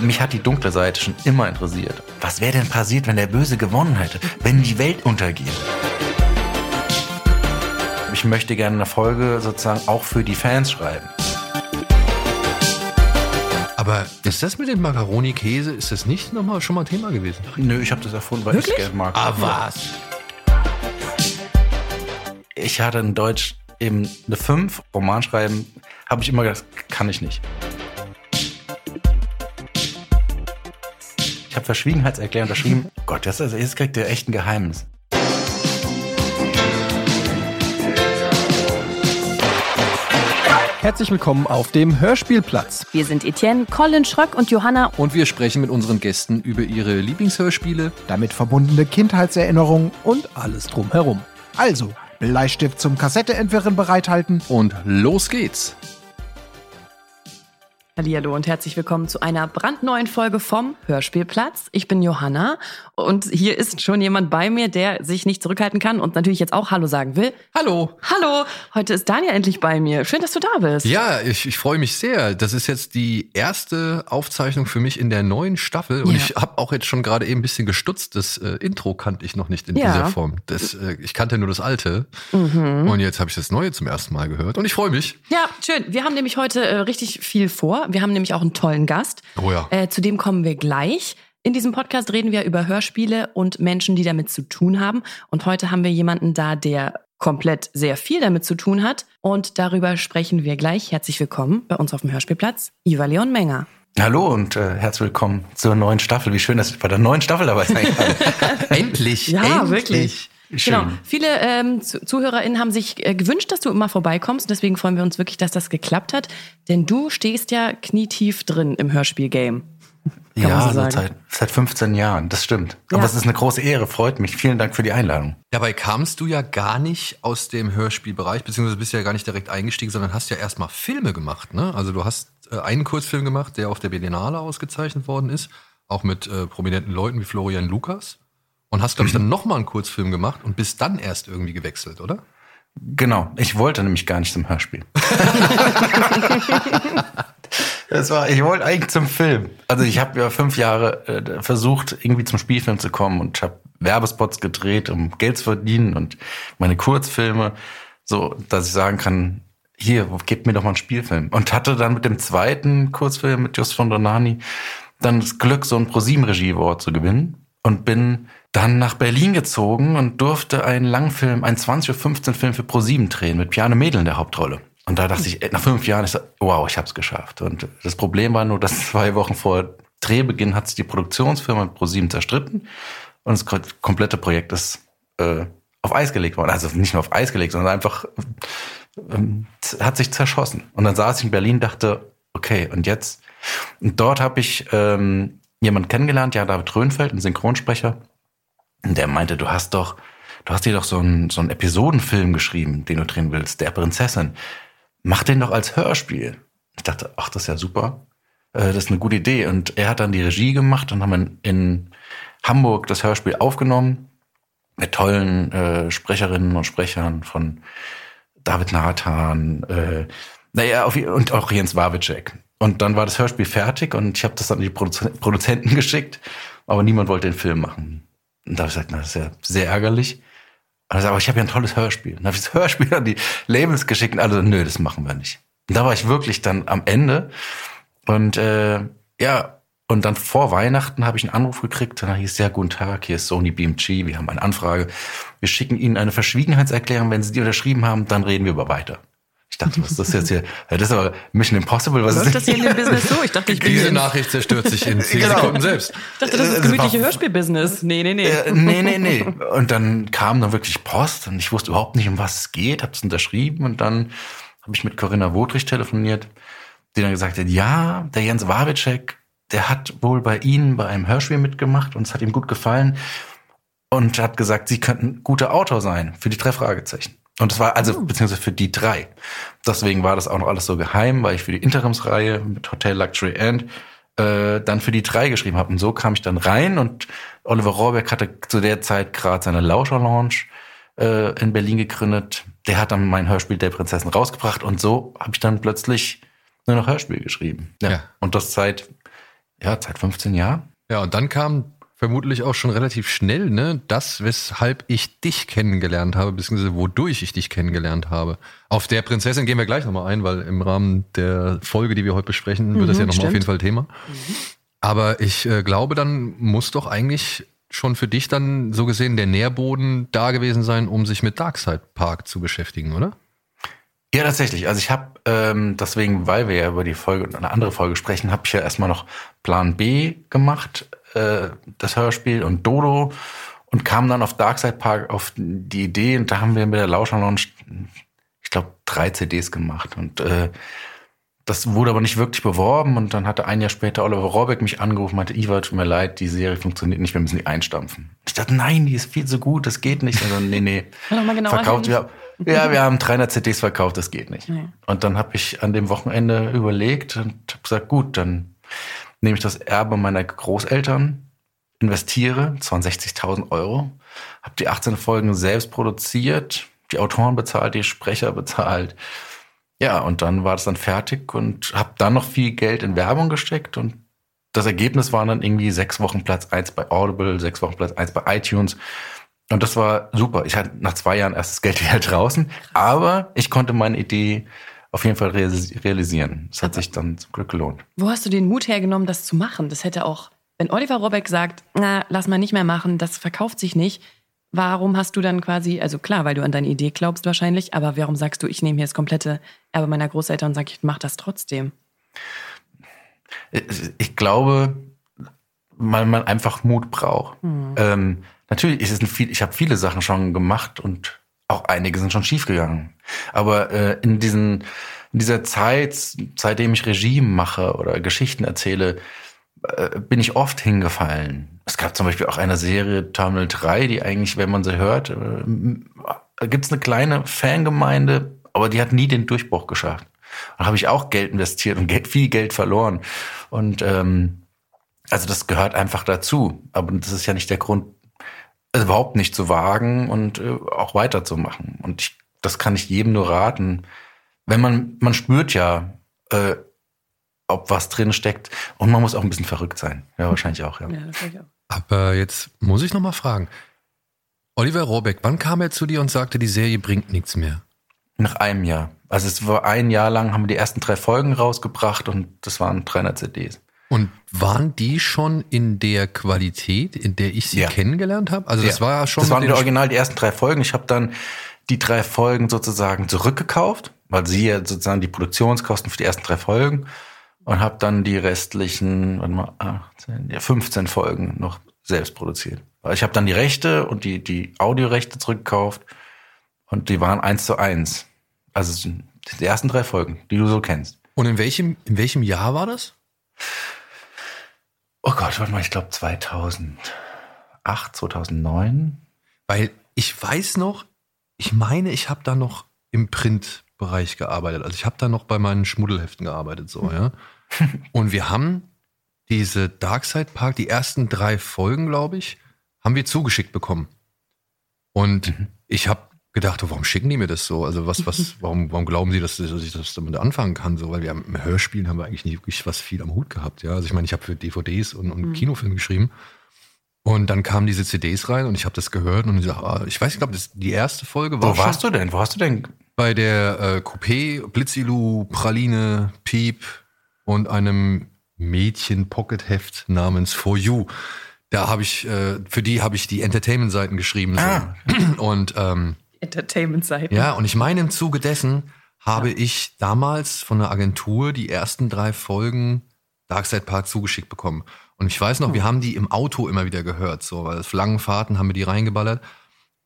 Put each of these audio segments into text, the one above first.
Mich hat die dunkle Seite schon immer interessiert. Was wäre denn passiert, wenn der Böse gewonnen hätte? Wenn die Welt untergeht? Ich möchte gerne eine Folge sozusagen auch für die Fans schreiben. Aber ist das mit dem Macaroni-Käse, ist das nicht nochmal schon mal Thema gewesen? Nö, ich habe das erfunden, weil ich es gerne mag. Ah, was? Ich hatte in Deutsch eben eine 5, Romanschreiben, habe ich immer gedacht, kann ich nicht. Habe Verschwiegenheitserklärung unterschrieben. Gott, das ist, jetzt kriegt ihr echt ein Geheimnis. Herzlich willkommen auf dem Hörspielplatz. Wir sind Etienne, Colin Schröck und Johanna. Und wir sprechen mit unseren Gästen über ihre Lieblingshörspiele. Damit verbundene Kindheitserinnerungen und alles drumherum. Also, Bleistift zum Kassetteentwirren bereithalten. Und los geht's. Hallo und herzlich willkommen zu einer brandneuen Folge vom Hörspielplatz. Ich bin Johanna und hier ist schon jemand bei mir, der sich nicht zurückhalten kann und natürlich jetzt auch Hallo sagen will. Hallo. Hallo, heute ist Daniel endlich bei mir. Schön, dass du da bist. Ja, ich, ich freue mich sehr. Das ist jetzt die erste Aufzeichnung für mich in der neuen Staffel und Ja. ich habe auch jetzt schon gerade eben ein bisschen gestutzt. Das äh, Intro kannte ich noch nicht in Ja. dieser Form. Das, äh, ich kannte nur das alte Mhm. und jetzt habe ich das neue zum ersten Mal gehört und ich freue mich. Ja, schön. Wir haben nämlich heute äh, richtig viel vor. Wir haben nämlich auch einen tollen Gast. Oh ja. Äh, zu dem kommen wir gleich. In diesem Podcast reden wir über Hörspiele und Menschen, die damit zu tun haben. Und heute haben wir jemanden da, der komplett sehr viel damit zu tun hat. Und darüber sprechen wir gleich. Herzlich willkommen bei uns auf dem Hörspielplatz, Iva Leon Menger. Hallo und äh, herzlich willkommen zur neuen Staffel. Wie schön, dass ich bei der neuen Staffel dabei sein kann. Endlich. Ja, endlich. wirklich. Schön. Genau. Viele ähm, Zu- ZuhörerInnen haben sich äh, gewünscht, dass du immer vorbeikommst. Deswegen freuen wir uns wirklich, dass das geklappt hat. Denn du stehst ja knietief drin im Hörspielgame. Ja, so sagen. seit, seit 15 Jahren, das stimmt. Ja. Aber es ist eine große Ehre, freut mich. Vielen Dank für die Einladung. Dabei kamst du ja gar nicht aus dem Hörspielbereich, beziehungsweise bist ja gar nicht direkt eingestiegen, sondern hast ja erstmal Filme gemacht. Ne? Also du hast äh, einen Kurzfilm gemacht, der auf der Berlinale ausgezeichnet worden ist, auch mit äh, prominenten Leuten wie Florian Lukas. Und hast, glaube ich, dann nochmal einen Kurzfilm gemacht und bist dann erst irgendwie gewechselt, oder? Genau, ich wollte nämlich gar nicht zum Hörspiel. das war, ich wollte eigentlich zum Film. Also ich habe ja fünf Jahre äh, versucht, irgendwie zum Spielfilm zu kommen und habe Werbespots gedreht, um Geld zu verdienen und meine Kurzfilme, so dass ich sagen kann, hier, gebt mir doch mal einen Spielfilm. Und hatte dann mit dem zweiten Kurzfilm mit Just von Donani dann das Glück, so ein ProSieben Regie-Award zu gewinnen und bin dann nach Berlin gezogen und durfte einen Langfilm, einen 20.15 Film für ProSieben drehen mit Piane Mädel in der Hauptrolle. Und da dachte ich, ey, nach fünf Jahren, ich so, wow, ich habe es geschafft. Und das Problem war nur, dass zwei Wochen vor Drehbeginn hat sich die Produktionsfirma mit ProSieben zerstritten und das ko- komplette Projekt ist äh, auf Eis gelegt worden. Also nicht nur auf Eis gelegt, sondern einfach z- hat sich zerschossen. Und dann saß ich in Berlin, dachte, okay, und jetzt? Und dort habe ich ähm, jemanden kennengelernt, ja, David Röhnfeld, ein Synchronsprecher. Und der meinte, du hast doch, du hast dir doch so einen, so einen Episodenfilm geschrieben, den du drehen willst, der Prinzessin. Mach den doch als Hörspiel. Ich dachte, ach, das ist ja super. Äh, das ist eine gute Idee. Und er hat dann die Regie gemacht und haben in, in Hamburg das Hörspiel aufgenommen mit tollen äh, Sprecherinnen und Sprechern von David Nathan, äh, naja, auf, und auch Jens Wawitschek. Und dann war das Hörspiel fertig und ich habe das dann an die Produz Produzenten geschickt, aber niemand wollte den Film machen. Und da habe ich gesagt, na, das ist ja sehr ärgerlich. Und er sagt, aber ich habe ja ein tolles Hörspiel. Und dann habe ich das Hörspiel an die Labels geschickt und alle so, nö, das machen wir nicht. Und da war ich wirklich dann am Ende. Und äh, ja, und dann vor Weihnachten habe ich einen Anruf gekriegt. Dann hieß ja, guten Tag, hier ist Sony BMG, wir haben eine Anfrage. Wir schicken Ihnen eine Verschwiegenheitserklärung. Wenn Sie die unterschrieben haben, dann reden wir über weiter. Ich dachte, was ist das jetzt hier? Ja, Das ist aber Mission Impossible. Was Läuft ist das hier in dem Business so? Ich dachte, ich bin Diese ich Nachricht zerstört sich in zehn Genau. Sekunden selbst. dachte, das ist Äh, gemütliche Hörspielbusiness. Nee, nee, nee. Äh, nee, nee, nee. Und dann kam dann wirklich Post und ich wusste überhaupt nicht, um was es geht, hab's unterschrieben und dann habe ich mit Corinna Wodrich telefoniert, die dann gesagt hat, ja, der Jens Wawitschek, der hat wohl bei Ihnen bei einem Hörspiel mitgemacht und es hat ihm gut gefallen und hat gesagt, Sie könnten guter Autor sein für die drei Fragezeichen. Und das war also, beziehungsweise für die drei. Deswegen war das auch noch alles so geheim, weil ich für die Interimsreihe mit Hotel Luxury End äh, dann für die drei geschrieben habe. Und so kam ich dann rein und Oliver Rohrbeck hatte zu der Zeit gerade seine Lauscher Lounge äh, in Berlin gegründet. Der hat dann mein Hörspiel der Prinzessin rausgebracht und so habe ich dann plötzlich nur noch Hörspiel geschrieben. Ja. Ja. Und das seit ja, seit 15 Jahren. Ja, und dann kam vermutlich auch schon relativ schnell, ne, das, weshalb ich dich kennengelernt habe, beziehungsweise wodurch ich dich kennengelernt habe. Auf der Prinzessin gehen wir gleich nochmal ein, weil im Rahmen der Folge, die wir heute besprechen, wird das ja Mhm, nochmal auf jeden Fall Thema. Aber ich äh, glaube, dann muss doch eigentlich schon für dich dann so gesehen der Nährboden da gewesen sein, um sich mit Darkside Park zu beschäftigen, oder? Ja, tatsächlich. Also ich habe ähm, deswegen, weil wir ja über die Folge, eine andere Folge sprechen, habe ich ja erstmal noch Plan B gemacht, äh, das Hörspiel und Dodo und kam dann auf Darkside Park auf die Idee und da haben wir mit der Lauscher Lounge, ich glaube, drei CDs gemacht und äh, das wurde aber nicht wirklich beworben und dann hatte ein Jahr später Oliver Rohrbeck mich angerufen, meinte, Iva, tut mir leid, die Serie funktioniert nicht, wir müssen die einstampfen. Ich dachte, nein, die ist viel zu gut, das geht nicht. Also, nee, nee. Genauer Verkauft, wir, ja, wir haben 300 CDs verkauft, das geht nicht. Nee. Und dann habe ich an dem Wochenende überlegt und habe gesagt, gut, dann nehme ich das Erbe meiner Großeltern, investiere 62.000 Euro, habe die 18 Folgen selbst produziert, die Autoren bezahlt, die Sprecher bezahlt. Ja, und dann war das dann fertig und habe dann noch viel Geld in Werbung gesteckt und das Ergebnis waren dann irgendwie sechs Wochen Platz eins bei Audible, sechs Wochen Platz eins bei iTunes. Und das war super. Ich hatte nach zwei Jahren erst das Geld wieder draußen, aber ich konnte meine Idee auf jeden Fall realis- realisieren. Das hat sich dann zum Glück gelohnt. Wo hast du den Mut hergenommen, das zu machen? Das hätte auch, wenn Oliver Rohrbeck sagt, na, lass mal nicht mehr machen, das verkauft sich nicht. Warum hast du dann quasi, also klar, weil du an deine Idee glaubst wahrscheinlich, aber warum sagst du, ich nehme hier das komplette Erbe meiner Großeltern und sage, ich mach das trotzdem? Ich glaube, weil man einfach Mut braucht. Ähm, natürlich ist es viel, ich habe viele Sachen schon gemacht und auch einige sind schon schiefgegangen. Aber äh, in diesen in dieser Zeit, seitdem ich Regie mache oder Geschichten erzähle, äh, bin ich oft hingefallen. Es gab zum Beispiel auch eine Serie Terminal 3, die eigentlich, wenn man sie hört, äh, gibt es eine kleine Fangemeinde, aber die hat nie den Durchbruch geschafft. Da habe ich auch Geld investiert und Geld, viel Geld verloren. Und ähm, also das gehört einfach dazu. Aber das ist ja nicht der Grund, es überhaupt nicht zu wagen und äh, auch weiterzumachen. Und ich, das kann ich jedem nur raten. Wenn man, man spürt ja, äh, ob was drin steckt. Und man muss auch ein bisschen verrückt sein. Ja, wahrscheinlich auch, ja. Ja, das ich auch. Aber jetzt muss ich noch mal fragen. Oliver Rohrbeck, wann kam er zu dir und sagte, die Serie bringt nichts mehr? Nach einem Jahr. Also es war ein Jahr lang, haben wir die ersten drei Folgen rausgebracht und das waren 300 CDs. Und waren die schon in der Qualität, in der ich sie Ja. kennengelernt habe? Also das Ja. war ja schon Das waren die original die ersten drei Folgen. Ich habe dann die drei Folgen sozusagen zurückgekauft, weil sie ja sozusagen die Produktionskosten für die ersten drei Folgen und habe dann die restlichen, warte mal, 18, ja, 15 Folgen noch selbst produziert. Weil ich habe dann die Rechte und die, die Audiorechte zurückgekauft und die waren eins zu eins. Also die ersten drei Folgen, die du so kennst. Und in welchem, in welchem Jahr war das? Oh Gott, warte mal, ich glaube 2008, 2009. Weil ich weiß noch, ich meine, ich habe da noch im Printbereich gearbeitet. Also ich habe da noch bei meinen Schmuddelheften gearbeitet, so, ja. Und wir haben diese Darkside Park, die ersten drei Folgen, glaube ich, haben wir zugeschickt bekommen. Und ich habe gedacht, oh, warum schicken die mir das so? Also was, was, warum, warum glauben sie, dass, dass ich das damit anfangen kann? So, weil wir haben, im Hörspielen haben wir eigentlich nicht wirklich was viel am Hut gehabt, ja. Also ich meine, ich habe für DVDs und, und Kinofilme geschrieben. Und dann kamen diese CDs rein und ich habe das gehört und ich, sag, ah, ich weiß, ich glaube, das- die erste Folge war Wo warst du denn? Wo hast du denn? bei der äh, Coupé, Blitzilu, Praline, Piep und einem Mädchen-Pocket-Heft namens For You. Da habe ich, äh, für die habe ich die Entertainment-Seiten geschrieben. So. Ah. Und ähm, Entertainment-Seiten. ja, und ich meine, im Zuge dessen habe ich damals von der Agentur die ersten drei Folgen Darkside Park zugeschickt bekommen. Und ich weiß noch, wir haben die im Auto immer wieder gehört, so, weil auf langen Fahrten haben wir die reingeballert.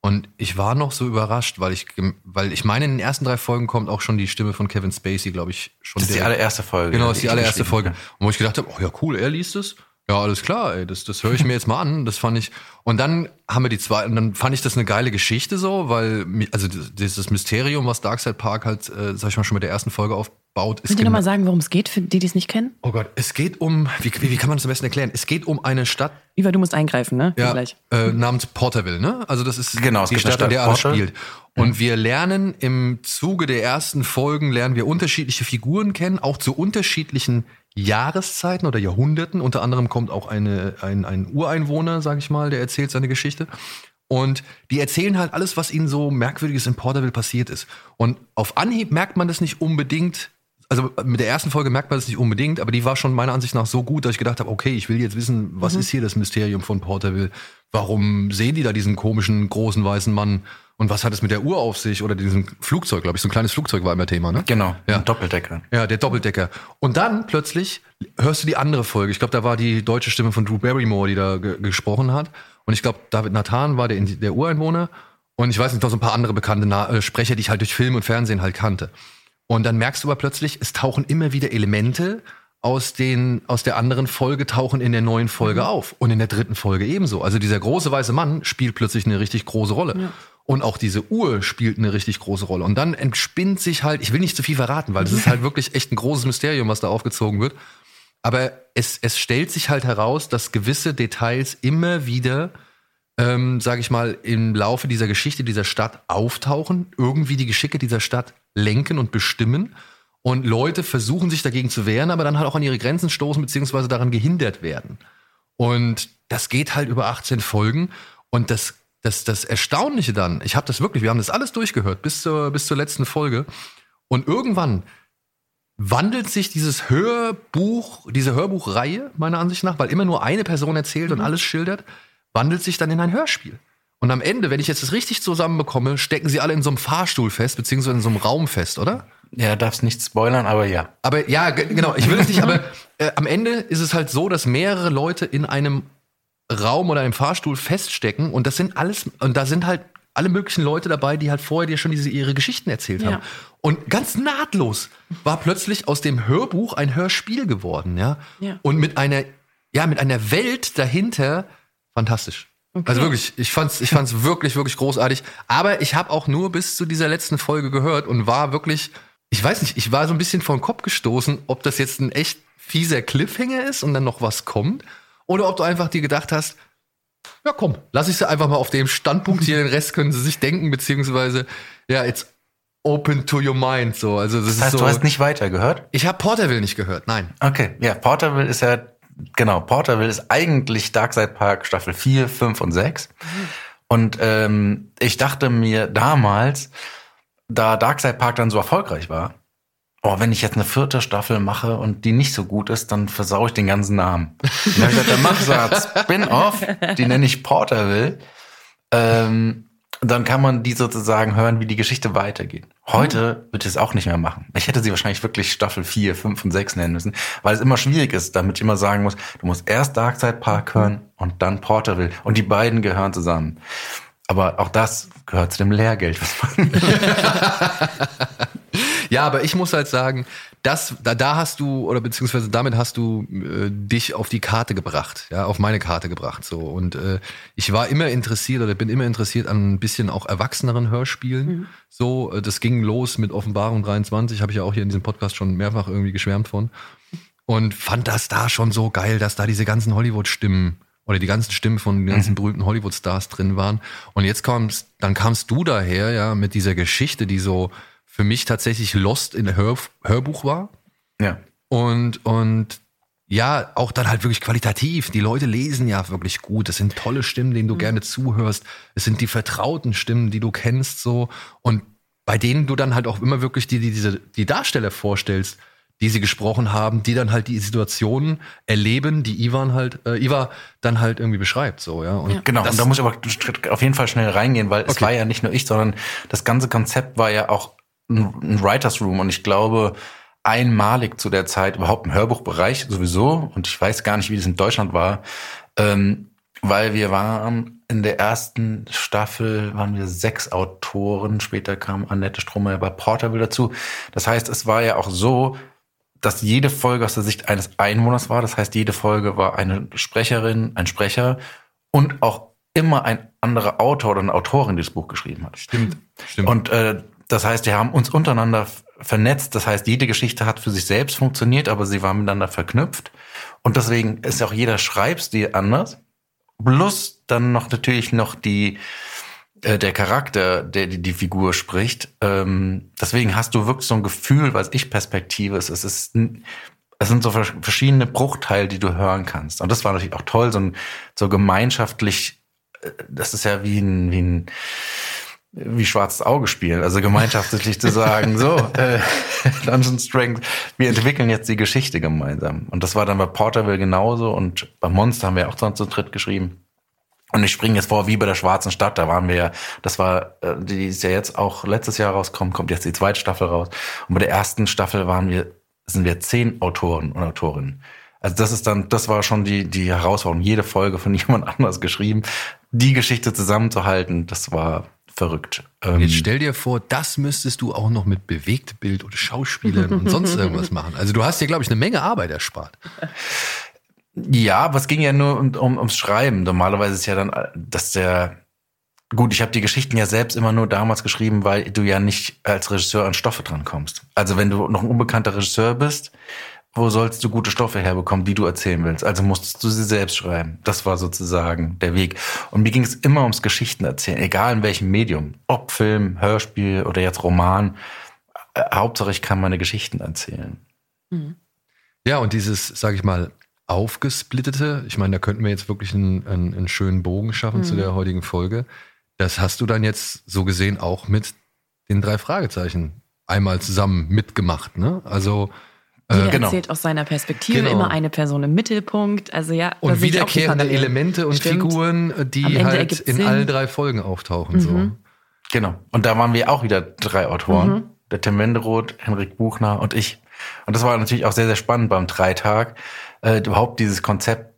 Und ich war noch so überrascht, weil ich, weil ich meine, in den ersten drei Folgen kommt auch schon die Stimme von Kevin Spacey, glaube ich, schon. Das ist die direkt. allererste Folge. Genau, das ist die allererste Folge. Und wo ich gedacht habe, oh ja, cool, er liest es. Ja, alles klar, ey, das, das höre ich mir jetzt mal an. Das fand ich. Und dann haben wir die zwei, und dann fand ich das eine geile Geschichte so, weil, also dieses Mysterium, was Darkside Park halt, äh, sag ich mal, schon mit der ersten Folge aufbaut, ist Könnt ihr nochmal sagen, worum es geht, für die, die es nicht kennen? Oh Gott, es geht um, wie, wie, wie kann man das am besten erklären? Es geht um eine Stadt, Iva, du musst eingreifen, ne? ja, Gleich. äh, namens Porterville, ne? Also das ist Genau, die Stadt, in der alles spielt. Und wir lernen im Zuge der ersten Folgen, lernen wir unterschiedliche Figuren kennen, auch zu unterschiedlichen Jahreszeiten oder Jahrhunderten. Unter anderem kommt auch eine, ein, ein Ureinwohner, sage ich mal, der erzählt seine Geschichte. Und die erzählen halt alles, was ihnen so merkwürdiges in Porterville passiert ist. Und auf Anhieb merkt man das nicht unbedingt. Also mit der ersten Folge merkt man das nicht unbedingt, aber die war schon meiner Ansicht nach so gut, dass ich gedacht habe, okay, ich will jetzt wissen, was mhm. ist hier das Mysterium von Porterville? Warum sehen die da diesen komischen, großen, weißen Mann? Und was hat es mit der Uhr auf sich oder diesem Flugzeug, glaube ich, so ein kleines Flugzeug war immer Thema, ne? Genau, ja. ein Doppeldecker. Ja, der Doppeldecker. Und dann plötzlich hörst du die andere Folge. Ich glaube, da war die deutsche Stimme von Drew Barrymore, die da gesprochen hat. Und ich glaube, David Nathan war der, der Ureinwohner. Und ich weiß nicht, noch so ein paar andere bekannte Na äh, Sprecher, die ich halt durch Film und Fernsehen halt kannte. Und dann merkst du aber plötzlich, es tauchen immer wieder Elemente aus den aus der anderen Folge tauchen in der neuen Folge mhm. auf und in der dritten Folge ebenso. Also dieser große weiße Mann spielt plötzlich eine richtig große Rolle. Ja. Und auch diese Uhr spielt eine richtig große Rolle. Und dann entspinnt sich halt, ich will nicht zu viel verraten, weil das ist halt wirklich echt ein großes Mysterium, was da aufgezogen wird. Aber es, es stellt sich halt heraus, dass gewisse Details immer wieder, ähm, sage ich mal, im Laufe dieser Geschichte dieser Stadt auftauchen, irgendwie die Geschicke dieser Stadt lenken und bestimmen. Und Leute versuchen sich dagegen zu wehren, aber dann halt auch an ihre Grenzen stoßen, beziehungsweise daran gehindert werden. Und das geht halt über 18 Folgen. Und das das, das Erstaunliche dann, ich habe das wirklich, wir haben das alles durchgehört bis zur, bis zur letzten Folge. Und irgendwann wandelt sich dieses Hörbuch, diese Hörbuchreihe, meiner Ansicht nach, weil immer nur eine Person erzählt mhm. und alles schildert, wandelt sich dann in ein Hörspiel. Und am Ende, wenn ich jetzt das richtig zusammenbekomme, stecken sie alle in so einem Fahrstuhl fest, beziehungsweise in so einem Raum fest, oder? Ja, darfst nicht spoilern, aber ja. Aber ja, genau, ich will es nicht, aber äh, am Ende ist es halt so, dass mehrere Leute in einem Raum oder im Fahrstuhl feststecken und das sind alles, und da sind halt alle möglichen Leute dabei, die halt vorher dir schon diese ihre Geschichten erzählt ja. haben. Und ganz nahtlos war plötzlich aus dem Hörbuch ein Hörspiel geworden, ja. ja. Und mit einer, ja, mit einer Welt dahinter, fantastisch. Okay. Also wirklich, ich fand's, ich fand's wirklich, wirklich großartig. Aber ich habe auch nur bis zu dieser letzten Folge gehört und war wirklich, ich weiß nicht, ich war so ein bisschen vor den Kopf gestoßen, ob das jetzt ein echt fieser Cliffhanger ist und dann noch was kommt oder ob du einfach dir gedacht hast, ja komm, lass ich sie einfach mal auf dem Standpunkt hier, den Rest können sie sich denken, beziehungsweise, ja, it's open to your mind, so. Also, das, das heißt, ist so, du hast nicht weiter gehört? Ich habe Porterville nicht gehört, nein. Okay, ja, Porterville ist ja, genau, Porterville ist eigentlich Darkside Park Staffel 4, 5 und 6. Und ähm, ich dachte mir damals, da Darkside Park dann so erfolgreich war, oh, wenn ich jetzt eine vierte Staffel mache und die nicht so gut ist, dann versau ich den ganzen Namen. Dann habe ich so eine Spin-off, die nenne ich Porterville. Ähm, dann kann man die sozusagen hören, wie die Geschichte weitergeht. Heute wird es auch nicht mehr machen. Ich hätte sie wahrscheinlich wirklich Staffel 4, 5 und 6 nennen müssen, weil es immer schwierig ist, damit ich immer sagen muss, du musst erst Darkside Park hören und dann Porterville. Und die beiden gehören zusammen. Aber auch das gehört zu dem Lehrgeld, was man Ja, aber ich muss halt sagen, das, da, da hast du, oder beziehungsweise damit hast du äh, dich auf die Karte gebracht, ja, auf meine Karte gebracht. So. Und äh, ich war immer interessiert oder bin immer interessiert an ein bisschen auch erwachseneren Hörspielen. Mhm. So, äh, das ging los mit Offenbarung 23, habe ich ja auch hier in diesem Podcast schon mehrfach irgendwie geschwärmt von. Und fand das da schon so geil, dass da diese ganzen Hollywood-Stimmen oder die ganzen Stimmen von den ganzen mhm. berühmten Hollywood-Stars drin waren. Und jetzt kamst, dann kamst du daher, ja, mit dieser Geschichte, die so für mich tatsächlich Lost in Hör, Hörbuch war. Ja. Und, und ja, auch dann halt wirklich qualitativ. Die Leute lesen ja wirklich gut. Es sind tolle Stimmen, denen du mhm. gerne zuhörst. Es sind die vertrauten Stimmen, die du kennst, so. Und bei denen du dann halt auch immer wirklich die, die, diese, die Darsteller vorstellst, die sie gesprochen haben, die dann halt die Situationen erleben, die Ivan halt, äh, Iva dann halt irgendwie beschreibt, so, ja. Und ja. Genau, und da muss ich aber auf jeden Fall schnell reingehen, weil okay. es war ja nicht nur ich, sondern das ganze Konzept war ja auch ein Writers Room und ich glaube einmalig zu der Zeit überhaupt im Hörbuchbereich sowieso und ich weiß gar nicht, wie das in Deutschland war, ähm, weil wir waren in der ersten Staffel waren wir sechs Autoren, später kam Annette Stromer bei Porterville dazu. Das heißt, es war ja auch so, dass jede Folge aus der Sicht eines Einwohners war. Das heißt, jede Folge war eine Sprecherin, ein Sprecher und auch immer ein anderer Autor oder eine Autorin, die das Buch geschrieben hat. Stimmt, stimmt. Und äh, das heißt, wir haben uns untereinander vernetzt. Das heißt, jede Geschichte hat für sich selbst funktioniert, aber sie war miteinander verknüpft. Und deswegen ist auch jeder Schreibstil anders. Plus dann noch natürlich noch die, äh, der Charakter, der die, die Figur spricht. Ähm, deswegen hast du wirklich so ein Gefühl, was ich Perspektive ist. Es ist es sind so verschiedene Bruchteile, die du hören kannst. Und das war natürlich auch toll, so, ein, so gemeinschaftlich, äh, das ist ja wie ein, wie ein wie schwarzes Auge spielen, also gemeinschaftlich zu sagen, so, äh, Dungeon Strength, wir entwickeln jetzt die Geschichte gemeinsam. Und das war dann bei Porterville genauso und bei Monster haben wir auch sonst zu dritt geschrieben. Und ich springe jetzt vor, wie bei der Schwarzen Stadt, da waren wir ja, das war, äh, die ist ja jetzt auch letztes Jahr rauskommen, kommt jetzt die zweite Staffel raus. Und bei der ersten Staffel waren wir, sind wir zehn Autoren und Autorinnen. Also das ist dann, das war schon die, die Herausforderung, jede Folge von jemand anders geschrieben, die Geschichte zusammenzuhalten, das war verrückt. Ähm, Jetzt stell dir vor, das müsstest du auch noch mit Bewegtbild oder Schauspielern und sonst irgendwas machen. Also du hast dir, glaube ich, eine Menge Arbeit erspart. Ja, aber es ging ja nur um, um, ums Schreiben. Normalerweise ist ja dann, dass der Gut, ich habe die Geschichten ja selbst immer nur damals geschrieben, weil du ja nicht als Regisseur an Stoffe dran kommst. Also wenn du noch ein unbekannter Regisseur bist, wo sollst du gute Stoffe herbekommen, die du erzählen willst? Also musstest du sie selbst schreiben. Das war sozusagen der Weg. Und mir ging es immer ums Geschichten erzählen, egal in welchem Medium. Ob Film, Hörspiel oder jetzt Roman. Äh, Hauptsache, ich kann meine Geschichten erzählen. Mhm. Ja, und dieses, sag ich mal, aufgesplittete, ich meine, da könnten wir jetzt wirklich einen, einen, einen schönen Bogen schaffen mhm. zu der heutigen Folge. Das hast du dann jetzt so gesehen auch mit den drei Fragezeichen einmal zusammen mitgemacht, ne? Also jeder äh, genau. erzählt aus seiner Perspektive, genau. immer eine Person im Mittelpunkt. Also ja, und wiederkehrende Elemente und Stimmt. Figuren, die halt in Sinn. allen drei Folgen auftauchen. Mhm. So. Genau. Und da waren wir auch wieder drei Autoren. Mhm. Der Tim Wenderoth, Henrik Buchner und ich. Und das war natürlich auch sehr, sehr spannend beim Dreitag, äh, überhaupt dieses Konzept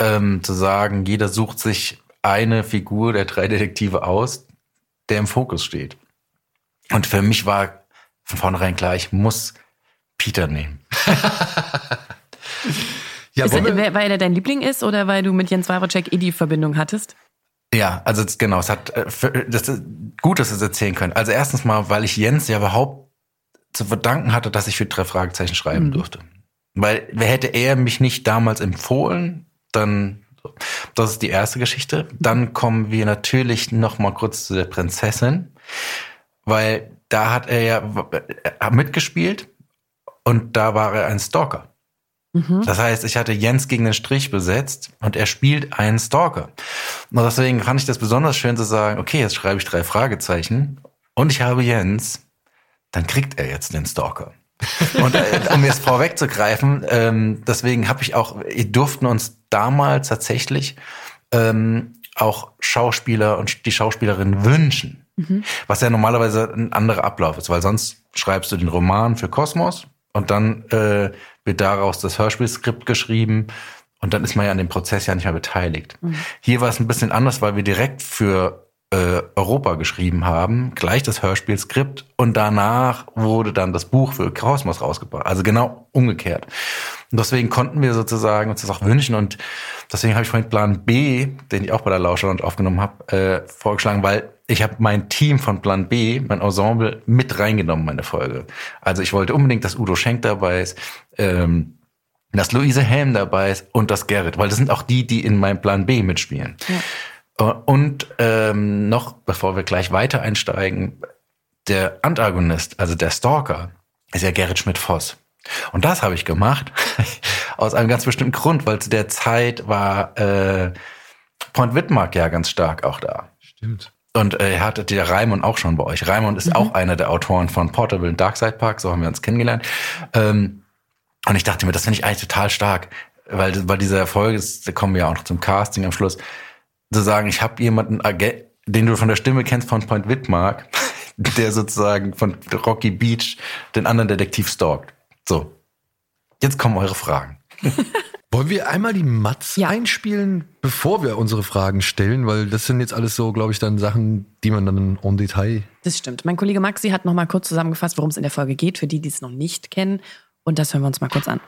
ähm, zu sagen, jeder sucht sich eine Figur der drei Detektive aus, der im Fokus steht. Und für mich war von vornherein klar, ich muss Peter nehmen. ja, ist er, weil er dein Liebling ist oder weil du mit Jens Wawrczyk eh die Verbindung hattest? Ja, also genau, es hat äh, das ist gut, dass wir es erzählen können. Also erstens mal, weil ich Jens ja überhaupt zu verdanken hatte, dass ich für drei Fragezeichen schreiben mhm. durfte. Weil wer hätte er mich nicht damals empfohlen, dann das ist die erste Geschichte. Dann kommen wir natürlich noch mal kurz zu der Prinzessin, weil da hat er ja mitgespielt und da war er ein Stalker. Mhm. Das heißt, ich hatte Jens gegen den Strich besetzt und er spielt einen Stalker. Und deswegen fand ich das besonders schön zu sagen, okay, jetzt schreibe ich drei Fragezeichen und ich habe Jens, dann kriegt er jetzt den Stalker. und äh, um jetzt vorwegzugreifen, ähm, deswegen habe ich auch, wir durften uns damals tatsächlich ähm, auch Schauspieler und die Schauspielerin wünschen. Mhm. Was ja normalerweise ein anderer Ablauf ist, weil sonst schreibst du den Roman für Kosmos und dann äh, wird daraus das Hörspielskript geschrieben und dann ist man ja an dem Prozess ja nicht mehr beteiligt. Mhm. Hier war es ein bisschen anders, weil wir direkt für äh, Europa geschrieben haben, gleich das Hörspielskript und danach wurde dann das Buch für Kosmos rausgebracht. Also genau umgekehrt. Und deswegen konnten wir sozusagen uns das auch wünschen und deswegen habe ich vorhin Plan B, den ich auch bei der Lauscherland aufgenommen habe, äh, vorgeschlagen, weil ich habe mein Team von Plan B, mein Ensemble, mit reingenommen, meine Folge. Also ich wollte unbedingt, dass Udo Schenk dabei ist, ähm, dass Luise Helm dabei ist und das Gerrit, weil das sind auch die, die in meinem Plan B mitspielen. Ja. Äh, und ähm, noch, bevor wir gleich weiter einsteigen, der Antagonist, also der Stalker, ist ja Gerrit Schmidt-Voss. Und das habe ich gemacht aus einem ganz bestimmten Grund, weil zu der Zeit war äh, Point Wittmark ja ganz stark auch da. Stimmt. Und äh, hattet der Raimund auch schon bei euch. Raimund ist mhm. auch einer der Autoren von Portable und Darkside Park, so haben wir uns kennengelernt. Ähm, und ich dachte mir, das finde ich eigentlich total stark, weil bei dieser Erfolg ist, da kommen wir ja auch noch zum Casting am Schluss, zu sagen, ich habe jemanden, den du von der Stimme kennst von Point Whitmark, der sozusagen von Rocky Beach den anderen Detektiv stalkt. So, jetzt kommen eure Fragen. Wollen wir einmal die Mats ja. einspielen, bevor wir unsere Fragen stellen? Weil das sind jetzt alles so, glaube ich, dann Sachen, die man dann en Detail. Das stimmt. Mein Kollege Maxi hat noch mal kurz zusammengefasst, worum es in der Folge geht, für die, die es noch nicht kennen. Und das hören wir uns mal kurz an.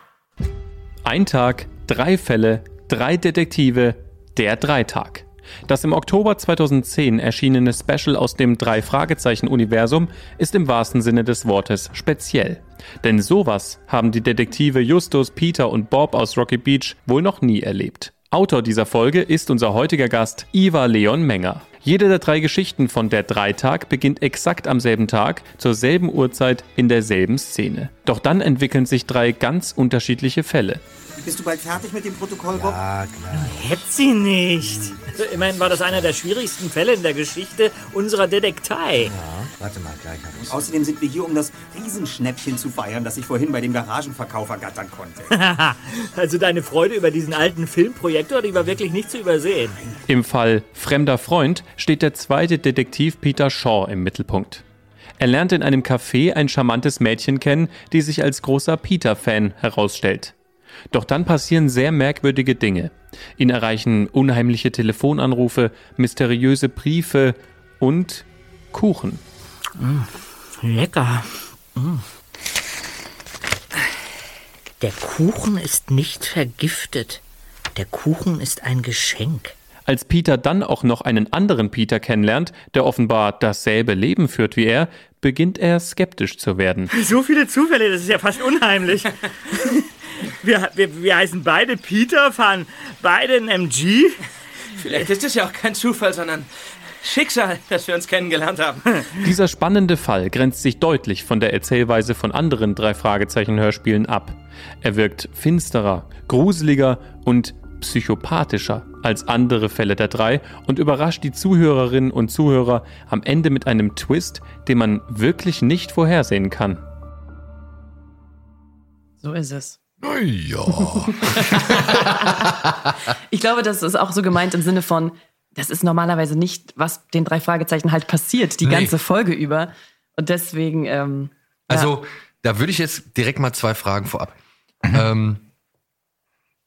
Ein Tag, drei Fälle, drei Detektive, der Dreitag. Das im Oktober 2010 erschienene Special aus dem Drei-Fragezeichen-Universum ist im wahrsten Sinne des Wortes speziell. Denn sowas haben die Detektive Justus, Peter und Bob aus Rocky Beach wohl noch nie erlebt. Autor dieser Folge ist unser heutiger Gast Iva Leon Menger. Jede der drei Geschichten von der Dreitag beginnt exakt am selben Tag, zur selben Uhrzeit, in derselben Szene. Doch dann entwickeln sich drei ganz unterschiedliche Fälle. Bist du bald fertig mit dem Protokoll, Bob? Ah, klar. Hätte sie nicht. Immerhin war das einer der schwierigsten Fälle in der Geschichte unserer Detektei. Ja, warte mal, gleich hab ich's. Außerdem sind wir hier, um das Riesenschnäppchen zu feiern, das ich vorhin bei dem Garagenverkauf ergattern konnte. also deine Freude über diesen alten Filmprojektor, die war wirklich nicht zu übersehen. Im Fall Fremder Freund steht der zweite Detektiv Peter Shaw im Mittelpunkt. Er lernt in einem Café ein charmantes Mädchen kennen, die sich als großer Peter-Fan herausstellt. Doch dann passieren sehr merkwürdige Dinge. Ihn erreichen unheimliche Telefonanrufe, mysteriöse Briefe und Kuchen. Lecker. Mm. Der Kuchen ist nicht vergiftet. Der Kuchen ist ein Geschenk. Als Peter dann auch noch einen anderen Peter kennenlernt, der offenbar dasselbe Leben führt wie er, beginnt er skeptisch zu werden. So viele Zufälle, das ist ja fast unheimlich. Wir, wir, wir heißen beide Peter, fahren beide ein MG. Vielleicht ist es ja auch kein Zufall, sondern Schicksal, dass wir uns kennengelernt haben. Dieser spannende Fall grenzt sich deutlich von der Erzählweise von anderen drei Fragezeichen-Hörspielen ab. Er wirkt finsterer, gruseliger und psychopathischer als andere Fälle der drei und überrascht die Zuhörerinnen und Zuhörer am Ende mit einem Twist, den man wirklich nicht vorhersehen kann. So ist es. Ja. Ich glaube, das ist auch so gemeint im Sinne von, das ist normalerweise nicht, was den drei Fragezeichen halt passiert, die Nee. ganze Folge über. Und deswegen, ähm, Also, da würde ich jetzt direkt mal zwei Fragen vorab. Ähm,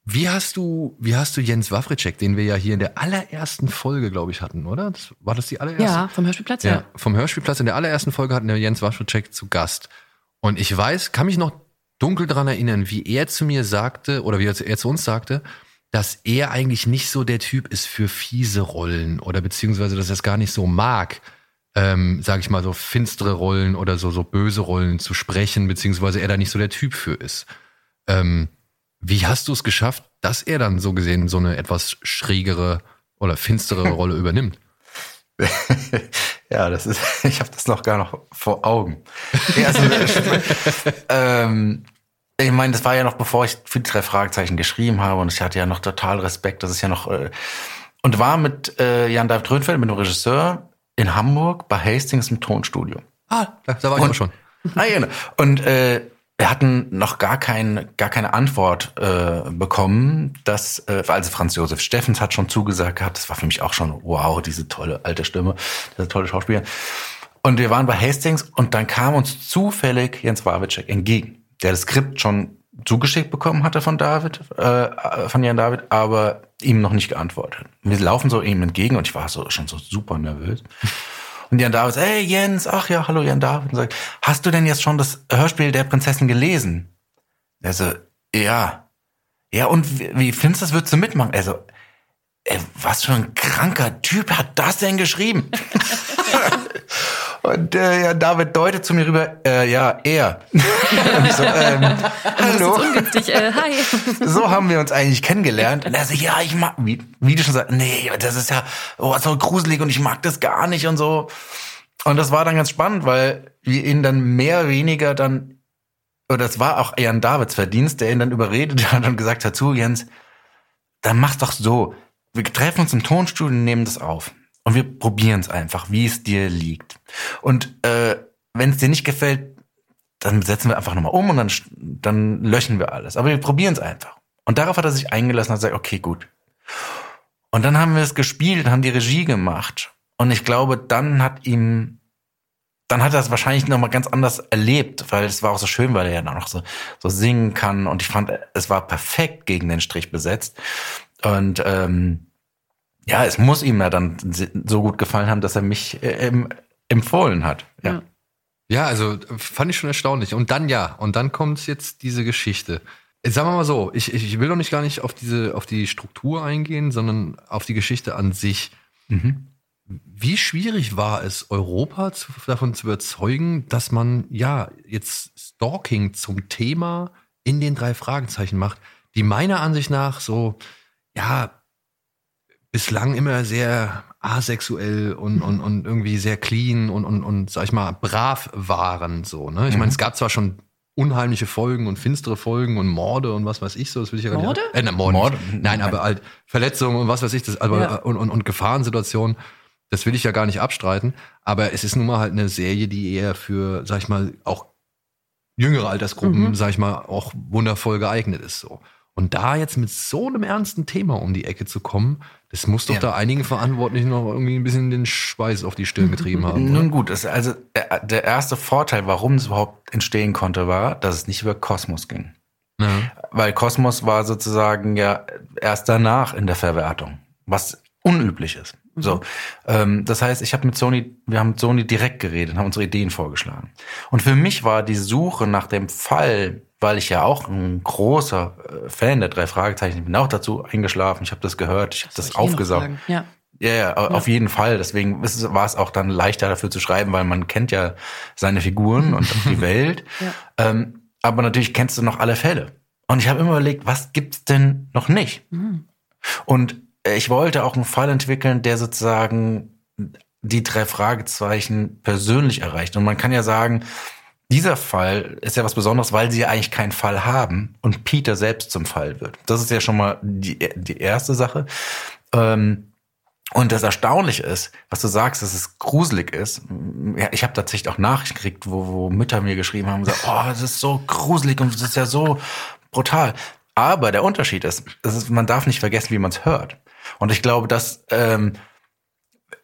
wie hast du, wie hast du Jens Wawritschek, den wir ja hier in der allerersten Folge, glaube ich, hatten, oder? Das, war das die allererste? ja, vom Hörspielplatz, ja. Ja, vom Hörspielplatz in der allerersten Folge hatten wir Jens Waschwitschek zu Gast. Und ich weiß, kann mich noch dunkel dran erinnern, wie er zu mir sagte, oder wie er zu- uns sagte, dass er eigentlich nicht so der Typ ist für fiese Rollen oder beziehungsweise, dass er es gar nicht so mag, ähm, sage ich mal, so finstere Rollen oder so, so böse Rollen zu sprechen, beziehungsweise er da nicht so der Typ für ist. Ähm, wie hast du es geschafft, dass er dann so gesehen so eine etwas schrägere oder finstere Rolle übernimmt? ja, das ist, ich habe das noch gar noch vor Augen. Ja, also, ähm, ich meine, das war ja noch bevor ich für die drei Fragezeichen geschrieben habe und ich hatte ja noch total Respekt. Das ist ja noch äh, und war mit äh, Jan David Röhnfeld, mit dem Regisseur in Hamburg bei Hastings im Tonstudio. Ah, da, da war ich Und- auch schon. Ah, ja, genau. Und äh, wir hatten noch gar, kein, gar keine Antwort äh, bekommen. Dass, äh, also Franz Josef Steffens hat schon zugesagt gehabt. Das war für mich auch schon, wow, diese tolle alte Stimme, dieser tolle Schauspieler. Und wir waren bei Hastings und dann kam uns zufällig Jens Wawitschek entgegen, der das Skript schon zugeschickt bekommen hatte von David, äh, von Jan David, aber ihm noch nicht geantwortet. Wir laufen so ihm entgegen und ich war so schon so super nervös. Und Jan David, sagt, hey Jens, ach ja, hallo Jan David. Und sagt, hast du denn jetzt schon das Hörspiel der Prinzessin gelesen? Er so, ja. Ja, und wie, wie findest du das, würdest du mitmachen? So, ey, was für ein kranker Typ hat das denn geschrieben? und äh, ja, David deutet zu mir rüber, äh, ja, er. so, ähm, hallo. Äh, hi. So haben wir uns eigentlich kennengelernt. Und er so, ja, ich mag, wie, wie du schon sagst, nee, das ist ja oh, so gruselig und ich mag das gar nicht und so. Und das war dann ganz spannend, weil wir ihn dann mehr oder weniger dann, oder das war auch Jan Davids Verdienst, der ihn dann überredet hat und gesagt hat, zu Jens, dann mach's doch so. Wir treffen uns im Tonstudio und nehmen das auf. Und wir probieren es einfach, wie es dir liegt. Und äh, wenn es dir nicht gefällt, dann setzen wir einfach nochmal um und dann, dann löschen wir alles. Aber wir probieren es einfach. Und darauf hat er sich eingelassen und hat gesagt, okay, gut. Und dann haben wir es gespielt, haben die Regie gemacht. Und ich glaube, dann hat ihm, dann hat er es wahrscheinlich nochmal ganz anders erlebt, weil es war auch so schön, weil er ja noch so, so singen kann. Und ich fand, es war perfekt gegen den Strich besetzt. Und ähm, ja, es muss ihm ja dann so gut gefallen haben, dass er mich äh, em- empfohlen hat. Ja. Ja. Also fand ich schon erstaunlich. Und dann ja, und dann kommt jetzt diese Geschichte. Sagen wir mal so, ich, ich will doch nicht gar nicht auf diese, auf die Struktur eingehen, sondern auf die Geschichte an sich. Mhm. Wie schwierig war es, Europa zu, davon zu überzeugen, dass man ja jetzt Stalking zum Thema in den drei Fragezeichen macht, die meiner Ansicht nach so, ja, bislang immer sehr asexuell und, und, und irgendwie sehr clean und, und, und sag ich mal, brav waren. So, ne? Ich meine, es gab zwar schon unheimliche Folgen und finstere Folgen und Morde und was weiß ich so, das will ich ja gar Morde? nicht. Äh, ne, Morde. Morde? Nein, aber halt Verletzungen und was weiß ich, das, aber, Ja. und, und, und Gefahrensituationen, das will ich ja gar nicht abstreiten. Aber es ist nun mal halt eine Serie, die eher für, sag ich mal, auch jüngere Altersgruppen, Mhm. sag ich mal, auch wundervoll geeignet ist. So. Und da jetzt mit so einem ernsten Thema um die Ecke zu kommen, das muss doch Ja. da einigen Verantwortlichen noch irgendwie ein bisschen den Schweiß auf die Stirn getrieben haben. Nun gut, also der, der erste Vorteil, warum es überhaupt entstehen konnte, war, dass es nicht über Kosmos ging. Ja. Weil Kosmos war sozusagen ja erst danach in der Verwertung, was unüblich ist. So, ähm, das heißt, ich habe mit Sony, wir haben mit Sony direkt geredet, haben unsere Ideen vorgeschlagen. Und für mich war die Suche nach dem Fall, weil ich ja auch ein großer äh, Fan der drei Fragezeichen, ich bin auch dazu eingeschlafen, ich habe das gehört, ich habe das ich eh aufgesaugt. Ja. Ja, ja, au- auf jeden Fall. Deswegen war es auch dann leichter dafür zu schreiben, weil man kennt ja seine Figuren und die Welt. Ja. Ähm, aber natürlich kennst du noch alle Fälle. Und ich habe immer überlegt, was gibt's denn noch nicht? Und ich wollte auch einen Fall entwickeln, der sozusagen die drei Fragezeichen persönlich erreicht. Und man kann ja sagen, dieser Fall ist ja was Besonderes, weil sie ja eigentlich keinen Fall haben und Peter selbst zum Fall wird. Das ist ja schon mal die, die erste Sache. Ähm, und das Erstaunliche ist, was du sagst, dass es gruselig ist. Ja, ich habe tatsächlich auch Nachrichten gekriegt, wo, wo Mütter mir geschrieben haben, und gesagt, oh, das ist so gruselig und das ist ja so brutal. Aber der Unterschied ist, es ist man darf nicht vergessen, wie man es hört. Und ich glaube, dass ähm,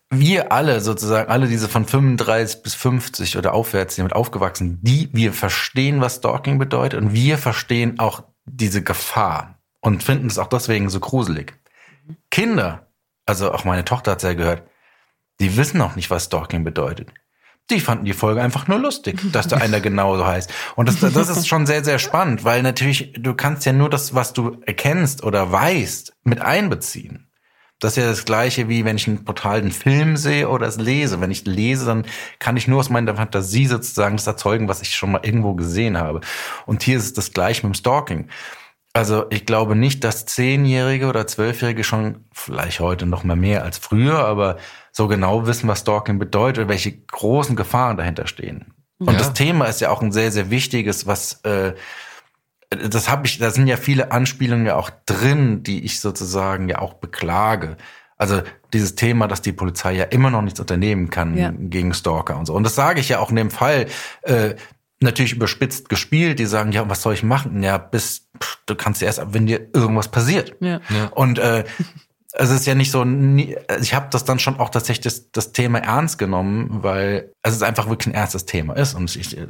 wir alle sozusagen, alle diese von 35 bis 50 oder aufwärts, die damit aufgewachsen, die, wir verstehen, was Stalking bedeutet und wir verstehen auch diese Gefahr und finden es auch deswegen so gruselig. Kinder, also auch meine Tochter hat's ja gehört, die wissen auch nicht, was Stalking bedeutet. Die fanden die Folge einfach nur lustig, dass da einer genauso heißt. Und das, das ist schon sehr, sehr spannend, weil natürlich, du kannst ja nur das, was du erkennst oder weißt, mit einbeziehen. Das ist ja das Gleiche, wie wenn ich einen brutalen Film sehe oder es lese. Wenn ich lese, dann kann ich nur aus meiner Fantasie sozusagen das erzeugen, was ich schon mal irgendwo gesehen habe. Und hier ist es das Gleiche mit dem Stalking. Also ich glaube nicht, dass Zehnjährige oder Zwölfjährige schon, vielleicht heute noch mal mehr als früher, aber so genau wissen, was Stalking bedeutet, welche großen Gefahren dahinter stehen. Und Ja. das Thema ist ja auch ein sehr, sehr wichtiges, was äh, das habe ich, da sind ja viele Anspielungen ja auch drin, die ich sozusagen ja auch beklage. Also dieses Thema, dass die Polizei ja immer noch nichts unternehmen kann Ja. gegen Stalker und so. Und das sage ich ja auch in dem Fall. Äh, natürlich überspitzt gespielt, die sagen, ja, was soll ich machen? Ja, bis pff, du kannst erst ab, wenn dir irgendwas passiert. Ja. Und äh, es ist ja nicht so, nie- also ich habe das dann schon auch tatsächlich das, das Thema ernst genommen, weil es ist einfach wirklich ein ernstes Thema ist. Und ich, äh,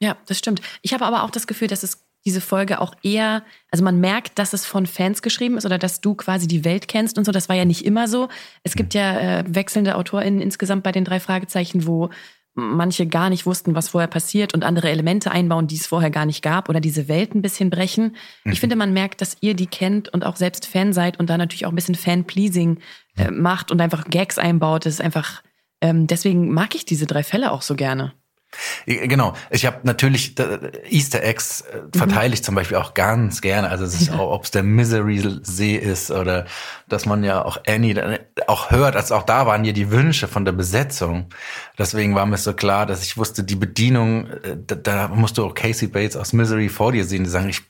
Ja, das stimmt. Ich habe aber auch das Gefühl, dass es diese Folge auch eher, also man merkt, dass es von Fans geschrieben ist oder dass du quasi die Welt kennst und so. Das war ja nicht immer so. Es gibt ja äh, wechselnde AutorInnen insgesamt bei den drei Fragezeichen, wo manche gar nicht wussten, was vorher passiert und andere Elemente einbauen, die es vorher gar nicht gab oder diese Welt ein bisschen brechen. Ich finde, man merkt, dass ihr die kennt und auch selbst Fan seid und da natürlich auch ein bisschen Fan-Pleasing äh, macht und einfach Gags einbaut. Das ist einfach, ähm, deswegen mag ich diese drei Fälle auch so gerne. Genau. Ich habe natürlich äh, Easter Eggs äh, verteile ich zum Beispiel auch ganz gerne. Also es ist auch, ob es der Misery See ist oder dass man ja auch Annie dann auch hört. Also auch da waren ja die Wünsche von der Besetzung. Deswegen war mir so klar, dass ich wusste, die Bedienung, äh, da, da musst du auch Casey Bates aus Misery vor dir sehen, die sagen, ich,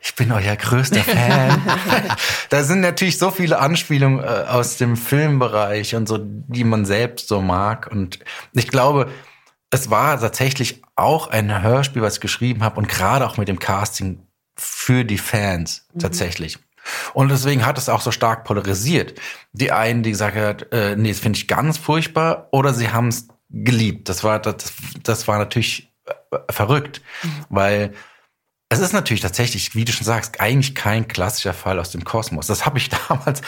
ich bin euer größter Fan. da sind natürlich so viele Anspielungen äh, aus dem Filmbereich und so, die man selbst so mag. Und ich glaube, es war tatsächlich auch ein Hörspiel, was ich geschrieben habe und gerade auch mit dem Casting für die Fans tatsächlich. Und deswegen hat es auch so stark polarisiert. Die einen, die gesagt hat, äh, nee, das finde ich ganz furchtbar, oder sie haben es geliebt. Das war das, das war natürlich äh, verrückt, weil es ist natürlich tatsächlich, wie du schon sagst, eigentlich kein klassischer Fall aus dem Kosmos. Das habe ich damals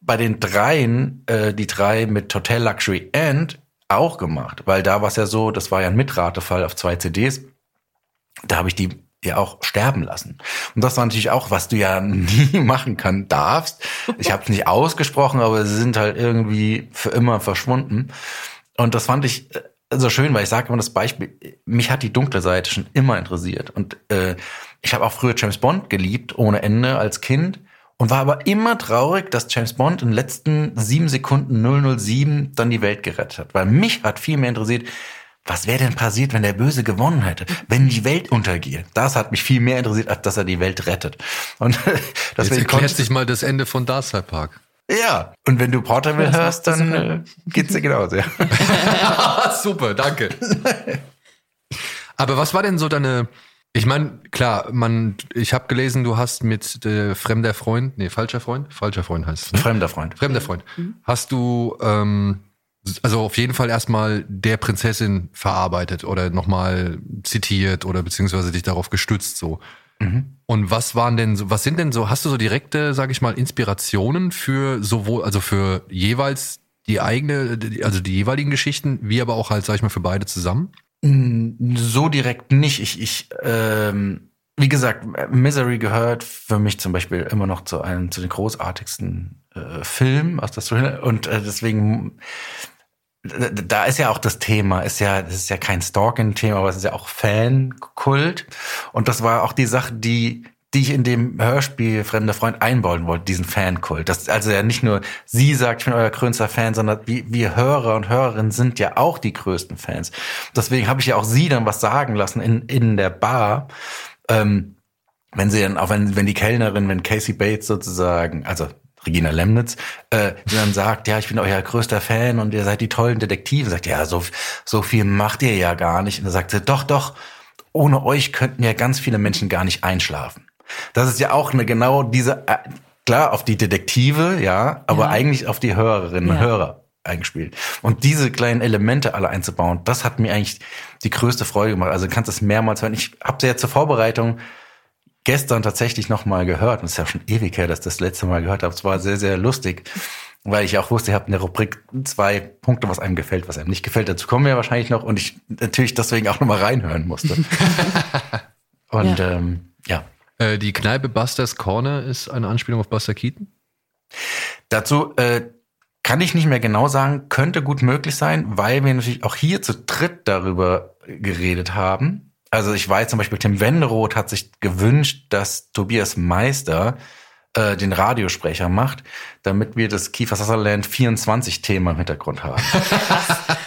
bei den dreien, äh, die drei mit Hotel Luxury End auch gemacht, weil da war es ja so, das war ja ein Mitratefall auf zwei CDs. Da habe ich die ja auch sterben lassen. Und das war natürlich auch, was du ja nie machen kann, darfst. Ich habe es nicht ausgesprochen, aber sie sind halt irgendwie für immer verschwunden. Und das fand ich äh, so schön, weil ich sage immer das Beispiel, mich hat die dunkle Seite schon immer interessiert. Und äh, ich habe auch früher James Bond geliebt, ohne Ende als Kind. Und war aber immer traurig, dass James Bond in den letzten sieben Sekunden 007 dann die Welt gerettet hat. Weil mich hat viel mehr interessiert, was wäre denn passiert, wenn der Böse gewonnen hätte? Wenn die Welt untergeht? Das hat mich viel mehr interessiert, als dass er die Welt rettet. Und Jetzt deswegen erklärt konnte sich mal das Ende von Darside Park. ja. Und wenn du Portable hörst, dann äh, geht's dir genauso. Ja. Super, danke. Aber was war denn so deine? Ich meine, klar, man, ich habe gelesen, du hast mit äh, fremder Freund, nee, falscher Freund, falscher Freund heißt es. Ne? Fremder Freund. Fremder Freund. Hast du ähm, also auf jeden Fall erstmal der Prinzessin verarbeitet oder nochmal zitiert oder beziehungsweise dich darauf gestützt so. Und was waren denn so, was sind denn so, hast du so direkte, sag ich mal, Inspirationen für sowohl, also für jeweils die eigene, also die jeweiligen Geschichten, wie aber auch halt, sag ich mal, für beide zusammen? So direkt nicht. Ich, ich ähm, wie gesagt, Misery gehört für mich zum Beispiel immer noch zu einem zu den großartigsten äh, Filmen aus der Story. Und äh, deswegen da- da ist ja auch das Thema, ist ja, das ist ja kein Stalking-Thema, aber es ist ja auch Fankult. Und das war auch die Sache, die, die ich in dem Hörspiel Fremder Freund einbauen wollte, diesen Fankult. Das, also ja nicht nur sie sagt, ich bin euer größter Fan, sondern wir, wir Hörer und Hörerinnen sind ja auch die größten Fans. Deswegen habe ich ja auch sie dann was sagen lassen in, in der Bar. Ähm, wenn sie dann, auch wenn, wenn die Kellnerin, wenn Casey Bates sozusagen, also Regina Lemnitz, äh, die dann sagt, ja, ich bin euer größter Fan und ihr seid die tollen Detektive, sagt, ja, so, so viel macht ihr ja gar nicht. Und dann sagt sie, doch, doch, ohne euch könnten ja ganz viele Menschen gar nicht einschlafen. Das ist ja auch eine genau diese, äh, klar, auf die Detektive, ja, aber Ja. eigentlich auf die Hörerinnen und Ja. Hörer eingespielt. Und diese kleinen Elemente alle einzubauen, das hat mir eigentlich die größte Freude gemacht. Also du kannst es mehrmals hören. Ich habe sie ja zur Vorbereitung gestern tatsächlich noch mal gehört. Und es ist ja schon ewig her, dass ich das letzte Mal gehört habe. Es war sehr, sehr lustig, weil ich auch wusste, ihr habt in der Rubrik zwei Punkte, was einem gefällt, was einem nicht gefällt. Dazu kommen wir wahrscheinlich noch und ich natürlich deswegen auch noch mal reinhören musste. und Ja. ähm, ja, Äh, die Kneipe Busters Corner ist eine Anspielung auf Buster Keaton. Dazu äh, kann ich nicht mehr genau sagen, könnte gut möglich sein, weil wir natürlich auch hier zu dritt darüber geredet haben. Also ich weiß zum Beispiel, Tim Wenderoth hat sich gewünscht, dass Tobias Meister äh, den Radiosprecher macht, damit wir das Kiefer Sutherland 24 Thema im Hintergrund haben.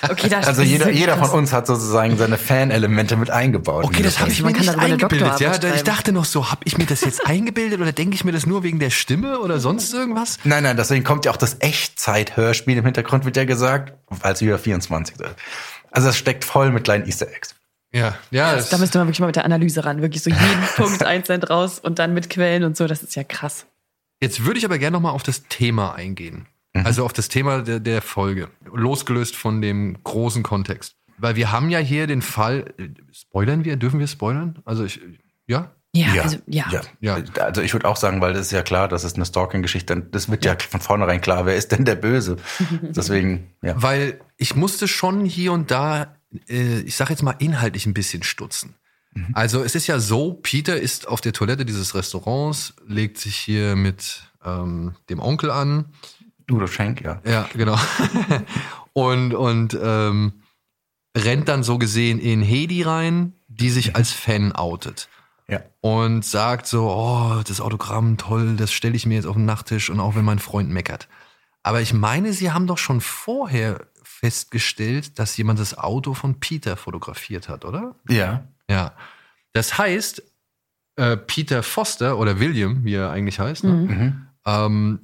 Okay, das Also jeder, jeder von uns hat sozusagen seine Fan-Elemente mit eingebaut. Okay, das habe ich mir nicht eingebildet. Ja, ich dachte noch so, habe ich mir das jetzt eingebildet oder denke ich mir das nur wegen der Stimme oder sonst irgendwas? Nein, nein, deswegen kommt ja auch das Echtzeit-Hörspiel im Hintergrund, wird ja gesagt, weil es über 24 ist. Also es steckt voll mit kleinen Easter Eggs. Ja, ja. das- Da müsste man wirklich mal mit der Analyse ran. Wirklich so jeden Punkt einzeln raus und dann mit Quellen und so. Das ist ja krass. Jetzt würde ich aber gerne noch mal auf das Thema eingehen. Also auf das Thema der, der Folge. Losgelöst von dem großen Kontext. Weil wir haben ja hier den Fall, äh, spoilern wir? Dürfen wir spoilern? Also ich, ja? Ja, also ja. ja. Ja. Also ich würde auch sagen, weil das ist ja klar, das ist eine Stalking-Geschichte. Das wird ja. von vornherein klar, wer ist denn der Böse? Deswegen, ja. Weil ich musste schon hier und da, äh, ich sag jetzt mal inhaltlich ein bisschen stutzen. Also es ist ja so, Peter ist auf der Toilette dieses Restaurants, legt sich hier mit ähm, dem Onkel an. Udo Schenk, ja. Ja, genau. und und ähm, rennt dann so gesehen in Hedi rein, die sich als Fan outet. Ja. Und sagt so, oh, das Autogramm, toll, das stelle ich mir jetzt auf den Nachttisch und auch wenn mein Freund meckert. Aber ich meine, sie haben doch schon vorher festgestellt, dass jemand das Auto von Peter fotografiert hat, oder? Ja. Ja. Das heißt, äh, Peter Foster oder William, wie er eigentlich heißt, ne? Mhm. ähm,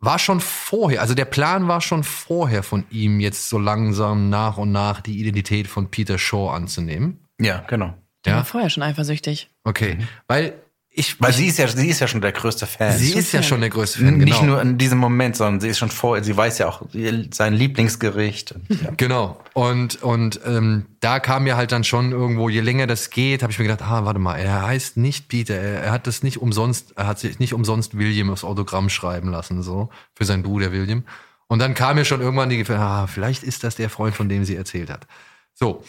war schon vorher, also der Plan war schon vorher von ihm, jetzt so langsam nach und nach die Identität von Peter Shaw anzunehmen. Ja, genau. Der war Ja, vorher schon eifersüchtig. okay. Weil ich, Weil ich sie ist ja, sie ist ja schon der größte Fan. sie ist ja schon der größte Fan, Nicht genau. nur in diesem Moment, sondern sie ist schon vor, sie weiß ja auch sein Lieblingsgericht. Und, ja. Genau. Und, und ähm, da kam mir halt dann schon irgendwo, je länger das geht, habe ich mir gedacht, ah, warte mal, er heißt nicht Peter, er, er hat das nicht umsonst, er hat sich nicht umsonst William aufs Autogramm schreiben lassen, so, für seinen Bruder William. Und dann kam mir schon irgendwann die Gefühl, ah, vielleicht ist das der Freund, von dem sie erzählt hat. So,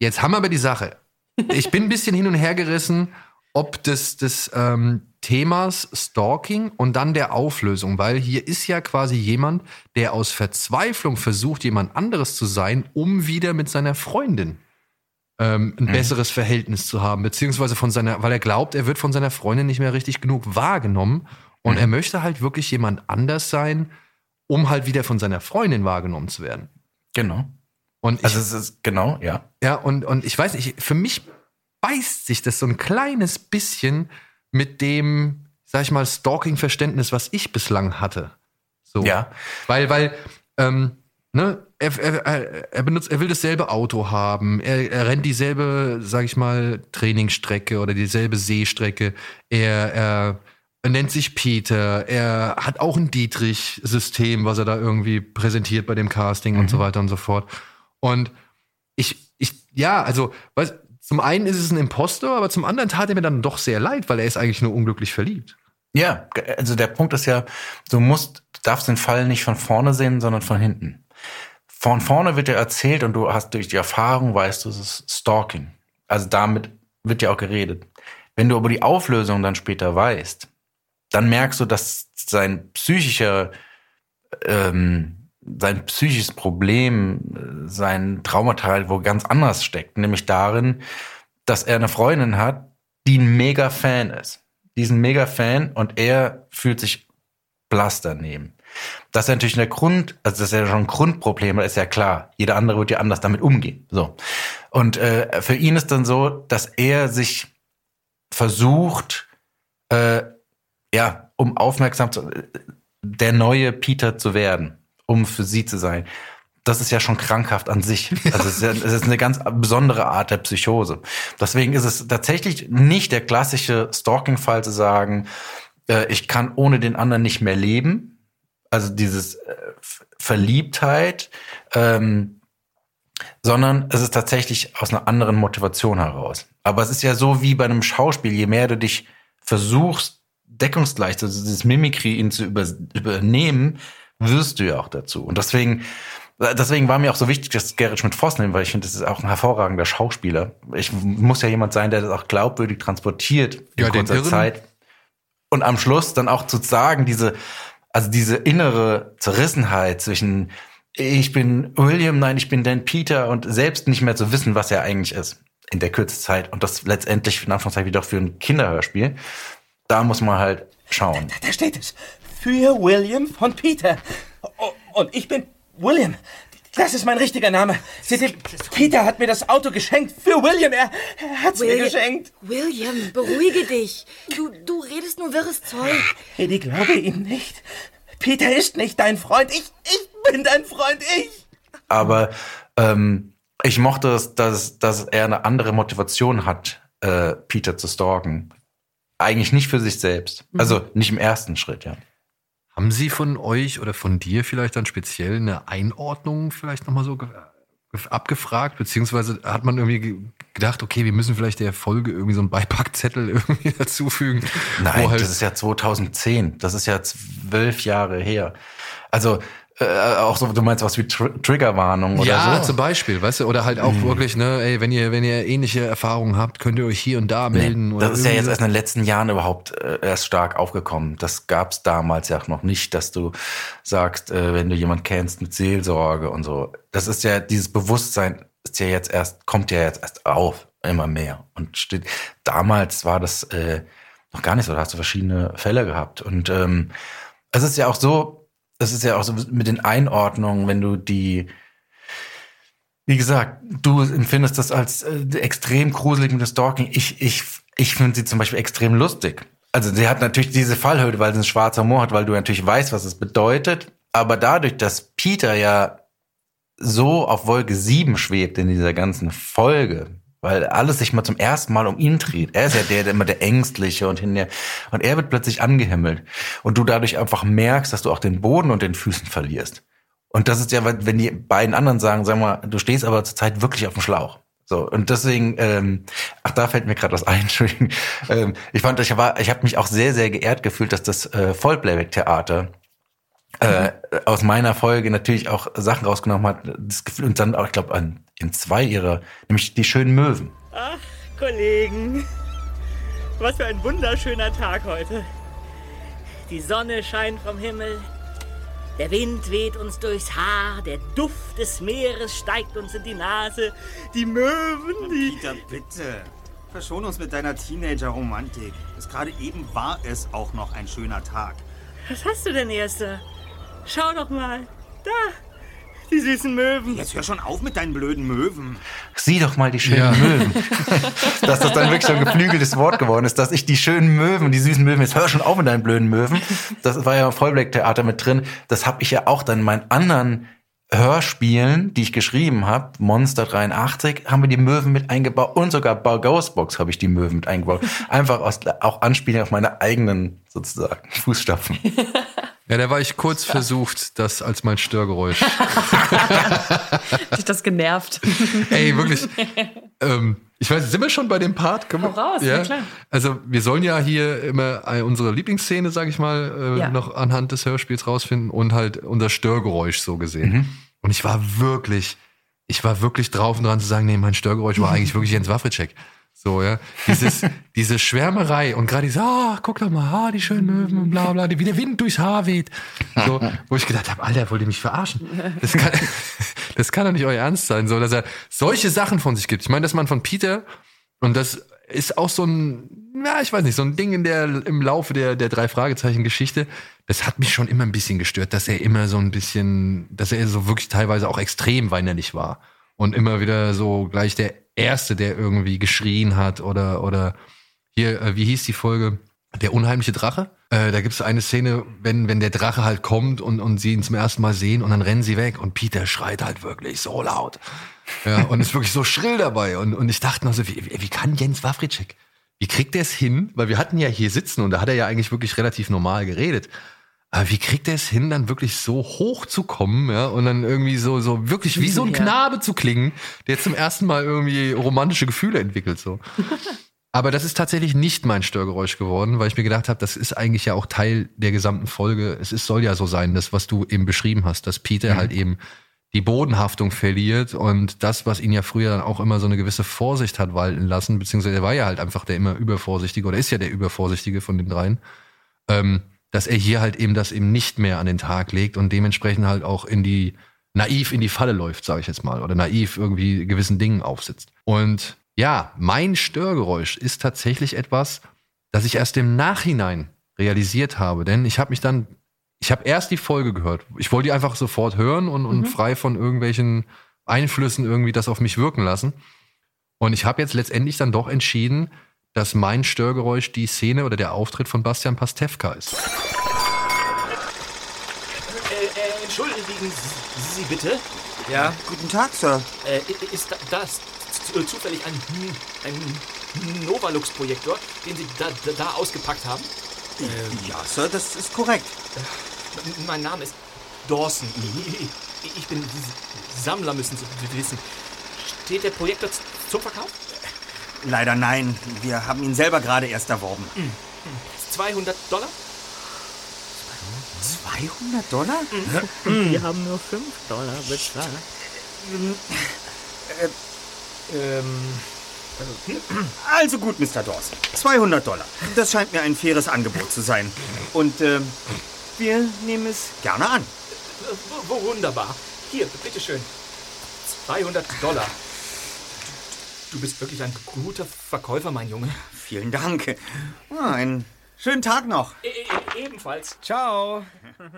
jetzt haben wir aber die Sache. Ich bin ein bisschen hin und her gerissen, ob des, des ähm, Themas Stalking und dann der Auflösung, weil hier ist ja quasi jemand, der aus Verzweiflung versucht, jemand anderes zu sein, um wieder mit seiner Freundin ähm, ein besseres Verhältnis zu haben, beziehungsweise von seiner, weil er glaubt, er wird von seiner Freundin nicht mehr richtig genug wahrgenommen Und Mhm. er möchte halt wirklich jemand anders sein, um halt wieder von seiner Freundin wahrgenommen zu werden. Genau. Und ich, Also es ist genau, ja. ja, und, und ich weiß nicht, für mich beißt sich das so ein kleines bisschen mit dem, sag ich mal, Stalking-Verständnis, was ich bislang hatte. So. Ja. Weil, weil, ähm, ne, er, er, er, benutzt, er will dasselbe Auto haben, er, er rennt dieselbe, sag ich mal, Trainingsstrecke oder dieselbe Seestrecke, er, er, er nennt sich Peter, er hat auch ein Dietrich-System, was er da irgendwie präsentiert bei dem Casting und so weiter und so fort. Und ich, ich, ja, also, weißt, zum einen ist es ein Impostor, aber zum anderen tat er mir dann doch sehr leid, weil er ist eigentlich nur unglücklich verliebt. Ja, also der Punkt ist ja, du musst, du darfst den Fall nicht von vorne sehen, sondern von hinten. Von vorne wird dir erzählt und du hast durch die Erfahrung, weißt du, es ist Stalking. Also damit wird ja auch geredet. Wenn du aber die Auflösung dann später weißt, dann merkst du, dass sein psychischer, ähm, sein psychisches Problem, äh, sein Traumata wo ganz anders steckt, nämlich darin, dass er eine Freundin hat, die ein mega Fan ist. Die ist ein mega Fan und er fühlt sich blass daneben. Das ist natürlich der Grund, also das ist ja schon ein Grundproblem, ist ja klar. Jeder andere wird ja anders damit umgehen. So. Und äh, für ihn ist dann so, dass er sich versucht, äh, ja, um aufmerksam zu, der neue Peter zu werden, um für sie zu sein. Das ist ja schon krankhaft an sich. Also es ist, ja, es ist eine ganz besondere Art der Psychose. Deswegen ist es tatsächlich nicht der klassische Stalking-Fall zu sagen, äh, ich kann ohne den anderen nicht mehr leben. Also dieses äh, Verliebtheit, ähm, sondern es ist tatsächlich aus einer anderen Motivation heraus. Aber es ist ja so wie bei einem Schauspiel, je mehr du dich versuchst, deckungsgleich, also dieses Mimikry ihn zu über, übernehmen, wirst du ja auch dazu. Und deswegen, deswegen war mir auch so wichtig, dass Gerrit Schmidt-Voss nehmen, weil ich finde, das ist auch ein hervorragender Schauspieler. Ich muss ja jemand sein, der das auch glaubwürdig transportiert in Ja, den kurzer Irren- Zeit. Und am Schluss dann auch zu sagen, diese, also diese innere Zerrissenheit zwischen ich bin William, nein, ich bin Dan Peter und selbst nicht mehr zu wissen, was er eigentlich ist in der kürzesten Zeit und das letztendlich in Anführungszeichen wieder für ein Kinderhörspiel, da muss man halt schauen. Da steht es. Für William von Peter. Oh, Und ich bin William. Das ist mein richtiger Name. Seht ihr, Peter hat mir das Auto geschenkt. Für William. Er, er hat's mir geschenkt. William, beruhige dich. Du, du redest nur wirres Zeug. Eddie, glaube ihm nicht. Peter ist nicht dein Freund. Ich, ich bin dein Freund. Ich. Aber ähm, ich mochte es, dass, dass er eine andere Motivation hat, äh, Peter zu stalken. Eigentlich nicht für sich selbst. Also nicht im ersten Schritt, ja. Haben Sie von euch oder von dir vielleicht dann speziell eine Einordnung vielleicht nochmal so ge- abgefragt? Beziehungsweise hat man irgendwie ge- gedacht, okay, wir müssen vielleicht der Folge irgendwie so einen Beipackzettel irgendwie dazufügen? Nein, halt- das ist ja 2010. Das ist ja zwölf Jahre her. Also äh, auch so, du meinst was wie Tr Triggerwarnung oder ja, so? zum Beispiel, weißt du, oder halt auch wirklich, ne, ey, wenn ihr, wenn ihr ähnliche Erfahrungen habt, könnt ihr euch hier und da melden. Nee, oder das ist ja jetzt erst in den letzten Jahren überhaupt äh, erst stark aufgekommen. Das gab's damals ja noch nicht, dass du sagst, äh, wenn du jemand kennst mit Seelsorge und so. Das ist ja dieses Bewusstsein ist ja jetzt erst kommt ja jetzt erst auf immer mehr und steht. Damals war das äh, noch gar nicht so. Da hast du verschiedene Fälle gehabt und ähm, es ist ja auch so. Es ist ja auch so mit den Einordnungen, wenn du die wie gesagt, du empfindest das als äh, extrem gruselig mit dem Stalking. Ich, ich, ich finde sie zum Beispiel extrem lustig. Also sie hat natürlich diese Fallhöhe, weil sie einen schwarzen Humor hat, weil du natürlich weißt, was es bedeutet. Aber dadurch, dass Peter ja so auf Wolke 7 schwebt in dieser ganzen Folge, weil alles sich mal zum ersten Mal um ihn dreht. Er ist ja der, der immer der Ängstliche und hinter, und er wird plötzlich angehimmelt. Und du dadurch einfach merkst, dass du auch den Boden und den Füßen verlierst. Und das ist ja, wenn die beiden anderen sagen, sag mal, du stehst aber zurzeit wirklich auf dem Schlauch. So, und deswegen, ähm, ach, da fällt mir gerade was ein, Entschuldigung. Ähm, ich fand, ich war, ich habe mich auch sehr, sehr geehrt gefühlt, dass das äh, Vollplayback-Theater äh, aus meiner Folge natürlich auch Sachen rausgenommen hat. Das Gefühl, und dann auch, ich glaube, an in zwei ihrer, nämlich die schönen Möwen. Ach, Kollegen. Was für ein wunderschöner Tag heute. Die Sonne scheint vom Himmel. Der Wind weht uns durchs Haar. Der Duft des Meeres steigt uns in die Nase. Die Möwen, die. Peter, bitte. Verschon uns mit deiner Teenager-Romantik. Bis gerade eben war es auch noch ein schöner Tag. Was hast du denn, Erster? Schau doch mal. Da. Die süßen Möwen. Jetzt hör schon auf mit deinen blöden Möwen. Sieh doch mal die schönen Ja. Möwen. dass das dann wirklich so ein geflügeltes Wort geworden ist, dass ich die schönen Möwen, die süßen Möwen, jetzt hör schon auf mit deinen blöden Möwen. Das war ja im Vollblack-Theater mit drin. Das habe ich ja auch dann in meinen anderen Hörspielen, die ich geschrieben habe, Monster 83, haben wir die Möwen mit eingebaut und sogar bei Ghostbox habe ich die Möwen mit eingebaut. Einfach aus, auch anspielen auf meine eigenen sozusagen Fußstapfen. Ja, da war ich kurz versucht, das als mein Störgeräusch. Hat dich das genervt? Ey, wirklich. ähm, ich weiß, sind wir schon bei dem Part? Können Hau raus, na klar. Also wir sollen ja hier immer äh, unsere Lieblingsszene, sag ich mal, äh, Ja. noch anhand des Hörspiels rausfinden und halt unser Störgeräusch so gesehen. Und ich war wirklich, ich war wirklich drauf und dran zu sagen, nee, mein Störgeräusch war eigentlich wirklich Jens Wawritschek. So, ja. Dieses, diese Schwärmerei und gerade dieses, ah, guck doch mal, ah, die schönen Möwen und bla bla, wie der Wind durchs Haar weht. So, wo ich gedacht habe, Alter, wollt ihr mich verarschen? Das kann, das kann doch nicht euer Ernst sein, so, dass er solche Sachen von sich gibt. Ich meine, dass man von Peter, und das ist auch so ein, ja, ich weiß nicht, so ein Ding in der, im Laufe der, der drei Fragezeichen Geschichte. Das hat mich schon immer ein bisschen gestört, dass er immer so ein bisschen, dass er so wirklich teilweise auch extrem weinerlich war. Und immer wieder so gleich der Erste, der irgendwie geschrien hat oder, oder hier, äh, wie hieß die Folge? Der unheimliche Drache. Äh, da gibt es eine Szene, wenn, wenn der Drache halt kommt und, und sie ihn zum ersten Mal sehen und dann rennen sie weg und Peter schreit halt wirklich so laut. Ja, und ist wirklich so schrill dabei. Und, und ich dachte noch so, wie, wie kann Jens Wawritschek, wie kriegt er es hin? Weil wir hatten ja hier sitzen und da hat er ja eigentlich wirklich relativ normal geredet. Aber wie kriegt er es hin, dann wirklich so hoch zu kommen, ja, und dann irgendwie so, so wirklich wie so ein. Knabe zu klingen, der zum ersten Mal irgendwie romantische Gefühle entwickelt, so. Aber das ist tatsächlich nicht mein Störgeräusch geworden, weil ich mir gedacht habe, das ist eigentlich ja auch Teil der gesamten Folge. Es ist, soll ja so sein, das, was du eben beschrieben hast, dass Peter halt eben die Bodenhaftung verliert und das, was ihn ja früher dann auch immer so eine gewisse Vorsicht hat walten lassen, beziehungsweise er war ja halt einfach der immer übervorsichtige oder ist ja der übervorsichtige von den dreien, ähm, dass er hier halt eben das eben nicht mehr an den Tag legt und dementsprechend halt auch in die naiv in die Falle läuft, sage ich jetzt mal, oder naiv irgendwie gewissen Dingen aufsitzt. Und ja, mein Störgeräusch ist tatsächlich etwas, das ich erst im Nachhinein realisiert habe, denn ich habe mich dann ich habe erst die Folge gehört. Ich wollte die einfach sofort hören und, und frei von irgendwelchen Einflüssen irgendwie das auf mich wirken lassen. Und ich habe jetzt letztendlich dann doch entschieden, dass mein Störgeräusch die Szene oder der Auftritt von Bastian Pastewka ist. Äh, äh, entschuldigen Sie, Sie bitte. Ja, guten Tag, Sir. Äh, ist da- das zufällig ein, ein Novalux-Projektor, den Sie da, da, da ausgepackt haben? Ja, Sir, das ist korrekt. M- Mein Name ist Dawson. Ich- Ich bin Sammler, müssen Sie wissen. Steht der Projektor zum Verkauf? Leider nein. Wir haben ihn selber gerade erst erworben. 200 Dollar? 200 Dollar? Wir haben nur 5 Dollar bezahlt. Also gut, Mr. Dawson. 200 Dollar. Das scheint mir ein faires Angebot zu sein. Und ähm, wir nehmen es gerne an. W- w- Wunderbar. Hier, bitteschön. 200 Dollar. Du bist wirklich ein guter Verkäufer, mein Junge. Vielen Dank. Ah, einen schönen Tag noch. E e ebenfalls. Ciao.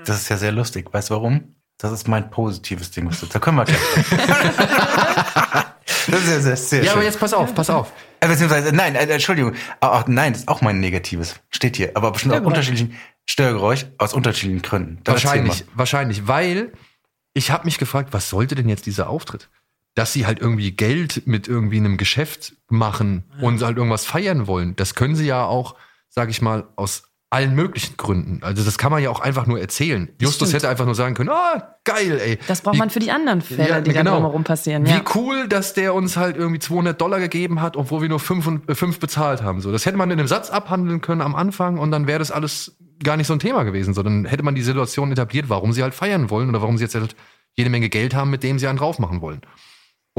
Das ist ja sehr lustig. Weißt du warum? Das ist mein positives Ding. Da können wir gleich. das ist ja sehr, sehr Ja, schön. aber jetzt pass auf, pass auf. Äh, Beziehungsweise, nein, äh, Entschuldigung. Ach, nein, das ist auch mein negatives. Steht hier. Aber bestimmt auch unterschiedlichen Störgeräusch aus unterschiedlichen Gründen. Dann Wahrscheinlich, wahrscheinlich, weil ich habe mich gefragt, was sollte denn jetzt dieser Auftritt? Dass sie halt irgendwie Geld mit irgendwie einem Geschäft machen und halt irgendwas feiern wollen. Das können sie ja auch, sag ich mal, aus allen möglichen Gründen. Also das kann man ja auch einfach nur erzählen. Justus stimmt. hätte einfach nur sagen können, ah, geil, ey. Das braucht Wie- man für die anderen Fälle, Ja, die dann genau. drumherum passieren. Wie Ja. cool, dass der uns halt irgendwie 200 Dollar gegeben hat, obwohl wir nur fünf, und, äh, fünf bezahlt haben. So, das hätte man in einem Satz abhandeln können am Anfang und dann wäre das alles gar nicht so ein Thema gewesen. So, dann hätte man die Situation etabliert, warum sie halt feiern wollen oder warum sie jetzt halt jede Menge Geld haben, mit dem sie einen drauf machen wollen.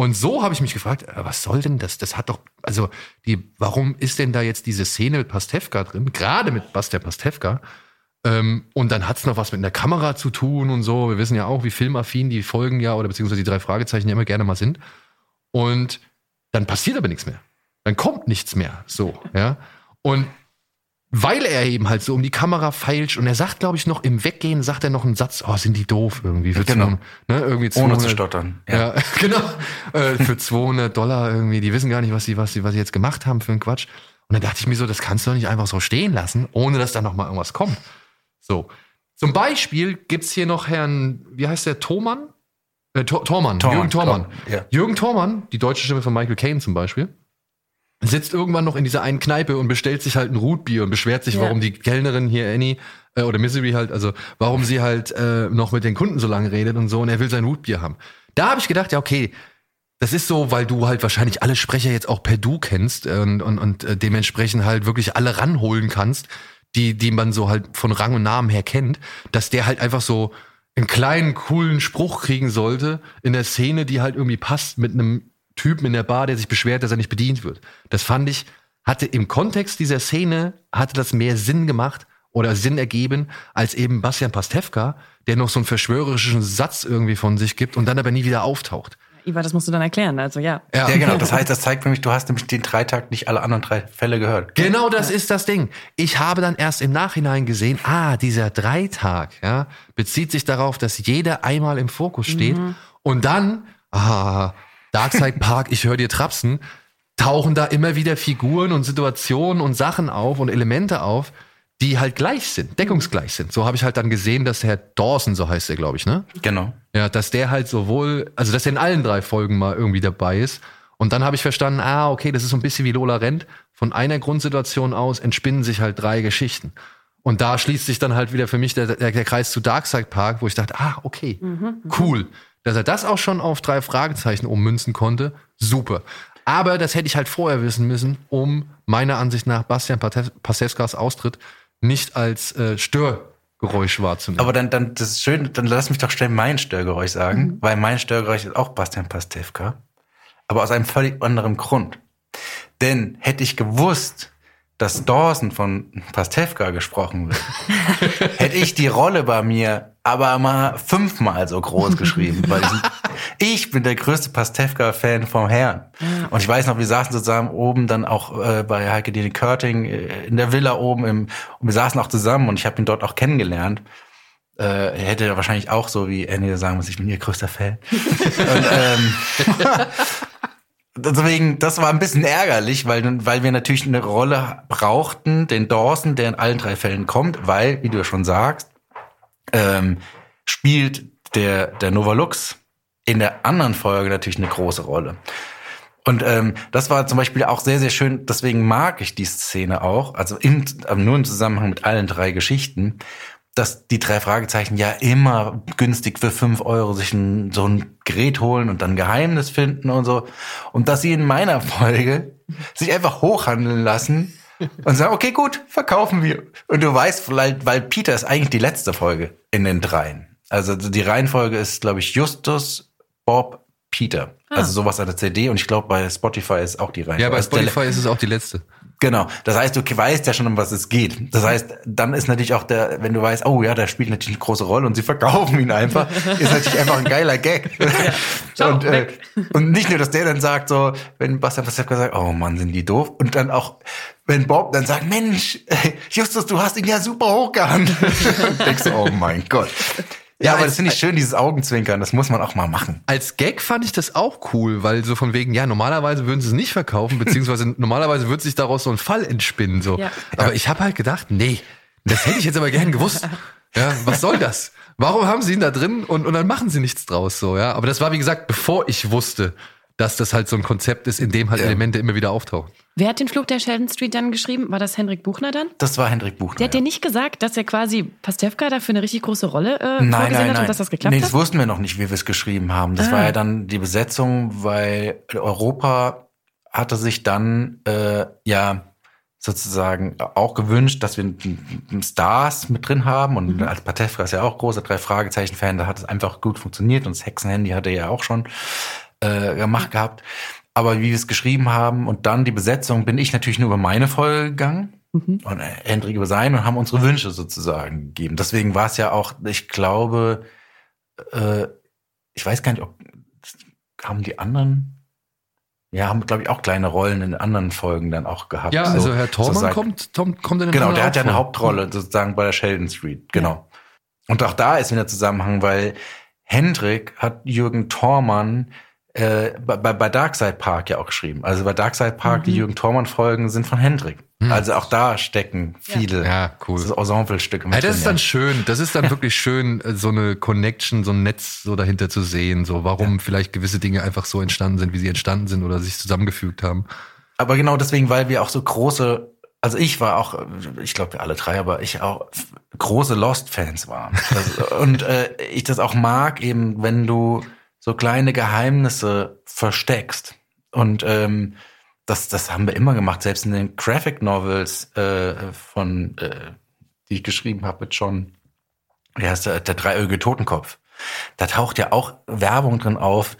Und so habe ich mich gefragt, äh, was soll denn das? Das hat doch, also die, warum ist denn da jetzt diese Szene mit Pastewka drin? Gerade mit Bastian Pastewka. Ähm, und dann hat's noch was mit einer Kamera zu tun und so. Wir wissen ja auch, wie filmaffin die Folgen ja oder beziehungsweise die drei Fragezeichen ja immer gerne mal sind. Und dann passiert aber nichts mehr. dann kommt nichts mehr. So, ja. Und weil er eben halt so um die Kamera feilscht und er sagt, glaube ich, noch im Weggehen, sagt er noch einen Satz, oh, sind die doof irgendwie. Für Genau. 200, ne, irgendwie 200, Ohne zu stottern. Ja, genau. Äh, für 200 Dollar irgendwie, die wissen gar nicht, was sie, was sie, was sie jetzt gemacht haben für einen Quatsch. Und dann dachte ich mir so, das kannst du doch nicht einfach so stehen lassen, ohne dass da noch mal irgendwas kommt. So. Zum Beispiel gibt's hier noch Herrn, wie heißt der, Thomann? Äh, Tor- Tormann, Tormann, Jürgen Tormann. Tormann, ja. Jürgen Tormann, die deutsche Stimme von Michael Caine zum Beispiel, sitzt irgendwann noch in dieser einen Kneipe und bestellt sich halt ein Rootbier und beschwert sich, Ja. warum die Kellnerin hier, Annie, äh, oder Misery halt, also warum sie halt äh, noch mit den Kunden so lange redet und so und er will sein Rootbier haben. Da habe ich gedacht, ja, okay, das ist so, weil du halt wahrscheinlich alle Sprecher jetzt auch per Du kennst äh, und, und, und äh, dementsprechend halt wirklich alle ranholen kannst, die, die man so halt von Rang und Namen her kennt, dass der halt einfach so einen kleinen, coolen Spruch kriegen sollte in der Szene, die halt irgendwie passt mit einem Typen in der Bar, der sich beschwert, dass er nicht bedient wird. Das fand ich, hatte im Kontext dieser Szene, hatte das mehr Sinn gemacht oder Sinn ergeben, als eben Bastian Pastewka, der noch so einen verschwörerischen Satz irgendwie von sich gibt und dann aber nie wieder auftaucht. Iva, das musst du dann erklären. Also ja. Ja, genau. Das heißt, das zeigt für mich, du hast nämlich den Dreitag nicht alle anderen drei Fälle gehört. Genau das ist das Ding. Ich habe dann erst im Nachhinein gesehen, ah, dieser Dreitag, ja, bezieht sich darauf, dass jeder einmal im Fokus steht und dann, ah, Darkside Park, ich höre dir trapsen, tauchen da immer wieder Figuren und Situationen und Sachen auf und Elemente auf, die halt gleich sind, deckungsgleich sind. So habe ich halt dann gesehen, dass Herr Dawson, so heißt er, glaube ich, ne? Genau. Ja, dass der halt sowohl, also dass er in allen drei Folgen mal irgendwie dabei ist. Und dann habe ich verstanden, ah, okay, das ist so ein bisschen wie Lola Rent. Von einer Grundsituation aus entspinnen sich halt drei Geschichten. Und da schließt sich dann halt wieder für mich der, der, der Kreis zu Darkside Park, wo ich dachte, ah, okay, cool. Dass er das auch schon auf drei Fragezeichen ummünzen konnte, super. Aber das hätte ich halt vorher wissen müssen, um meiner Ansicht nach Bastian Pasewskas Austritt nicht als äh, Störgeräusch wahrzunehmen. Aber dann, dann, das ist schön, dann lass mich doch schnell mein Störgeräusch sagen, Mhm. weil mein Störgeräusch ist auch Bastian Pastewka. Aber aus einem völlig anderen Grund. Denn hätte ich gewusst, dass Dawson von Pastewka gesprochen wird, hätte ich die Rolle bei mir aber mal fünfmal so groß geschrieben. Weil ich, ich bin der größte Pastewka-Fan vom Herrn. Und ich weiß noch, wir saßen zusammen oben dann auch äh, bei Heike Dine Körting äh, in der Villa oben im, und wir saßen auch zusammen und ich habe ihn dort auch kennengelernt. Äh, er hätte wahrscheinlich auch so wie Annie sagen muss, ich bin ihr größter Fan. und, ähm, Deswegen, das war ein bisschen ärgerlich, weil, weil wir natürlich eine Rolle brauchten, den Dawson, der in allen drei Fällen kommt, weil, wie du ja schon sagst, ähm, spielt der, der Nova Lux in der anderen Folge natürlich eine große Rolle. Und ähm, das war zum Beispiel auch sehr, sehr schön, deswegen mag ich die Szene auch, also im, nur im Zusammenhang mit allen drei Geschichten, dass die drei Fragezeichen ja immer günstig für fünf Euro sich ein, so ein Gerät holen und dann Geheimnis finden und so. Und dass sie in meiner Folge sich einfach hochhandeln lassen und sagen, okay, gut, verkaufen wir. Und du weißt vielleicht, weil Peter ist eigentlich die letzte Folge in den dreien. Also die Reihenfolge ist, glaube ich, Justus, Bob, Peter. Also sowas an der CD und ich glaube bei Spotify ist auch die Reihenfolge. ja, bei Also Spotify ist es auch die letzte. Genau. Das heißt, du weißt ja schon, um was es geht. Das heißt, dann ist natürlich auch der, wenn du weißt, oh ja, der spielt natürlich eine große Rolle und sie verkaufen ihn einfach, ist natürlich einfach ein geiler Gag. Ciao, und, äh, und nicht nur, dass der dann sagt, so, wenn Bastian Pastewka sagt, oh Mann, sind die doof. Und dann auch, wenn Bob dann sagt, Mensch, Justus, du hast ihn ja super hochgehandelt. Denkst du, oh mein Gott. Ja, Ja, aber als- das finde ich schön, dieses Augenzwinkern, das muss man auch mal machen. Als Gag fand ich das auch cool, weil so von wegen, ja, normalerweise würden sie es nicht verkaufen, beziehungsweise normalerweise würde sich daraus so ein Fall entspinnen. So. Ja. Aber ich habe halt gedacht, nee, das hätte ich jetzt aber gern gewusst. Ja, was soll das? Warum haben sie ihn da drin und, und dann machen sie nichts draus so, ja? Aber das war, wie gesagt, bevor ich wusste, dass das halt so ein Konzept ist, in dem halt Ja. Elemente immer wieder auftauchen. Wer hat den Flug der Sheldon Street dann geschrieben? War das Henrik Buchner dann? Das war Hendrik Buchner. Der hat ja. dir nicht gesagt, dass er quasi Pastewka dafür eine richtig große Rolle äh, Nein, vorgesehen nein, hat nein. und dass das geklappt nee, das hat? wussten wir noch nicht, wie wir es geschrieben haben. Das Ah. war ja dann die Besetzung, weil Europa hatte sich dann äh, ja sozusagen auch gewünscht, dass wir Stars mit drin haben. Und Mhm. als Patefka ist ja auch großer drei Fragezeichen-Fan, da hat es einfach gut funktioniert. Und das Hexenhandy hat er ja auch schon äh, gemacht gehabt. Aber wie wir es geschrieben haben und dann die Besetzung, bin ich natürlich nur über meine Folge gegangen und äh, Hendrik über sein und haben unsere Wünsche sozusagen gegeben. Deswegen war es ja auch, ich glaube, äh, ich weiß gar nicht, ob haben die anderen ja, haben, glaube ich, auch kleine Rollen in anderen Folgen dann auch gehabt. Ja, So- also Herr Thormann kommt, kommt, kommt in dem Genau, der hat ja eine. Hauptrolle sozusagen bei der Sheldon Street. Genau. Und auch da ist wieder Zusammenhang, weil Hendrik hat Jürgen Thormann äh, bei, bei Darkside Park ja auch geschrieben. Also bei Darkside Park, die Jürgen Thormann Folgen sind von Hendrik. Also auch da stecken viele Ja, cool. so Ensemblestücke mit Ja, das ist dann schön. Das ist dann wirklich schön, so eine Connection, so ein Netz so dahinter zu sehen, so warum vielleicht gewisse Dinge einfach so entstanden sind, wie sie entstanden sind oder sich zusammengefügt haben. Aber genau deswegen, weil wir auch so große, also ich war auch, ich glaube wir alle drei, aber ich auch große Lost-Fans waren. Also, und äh, ich das auch mag, eben wenn du so kleine Geheimnisse versteckst. Und ähm, das, das haben wir immer gemacht, selbst in den Graphic Novels äh, von, äh, die ich geschrieben habe mit John, wie heißt der, der dreiögige Totenkopf. Da taucht ja auch Werbung drin auf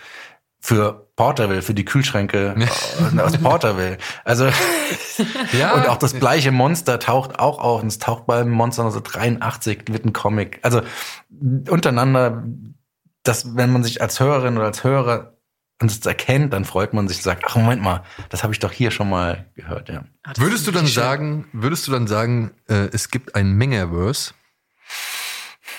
für Porterville, für die Kühlschränke aus Porterville. Also Ja. und auch das gleiche Monster taucht auch auf und es taucht beim Monster 1983 wird ein Comic. Also untereinander, dass wenn man sich als Hörerin oder als Hörer und es erkennt, dann freut man sich und sagt, ach Moment mal, das habe ich doch hier schon mal gehört, ja. Ah, Würdest du dann schön. sagen, würdest du dann sagen, äh, es gibt ein Mengerverse?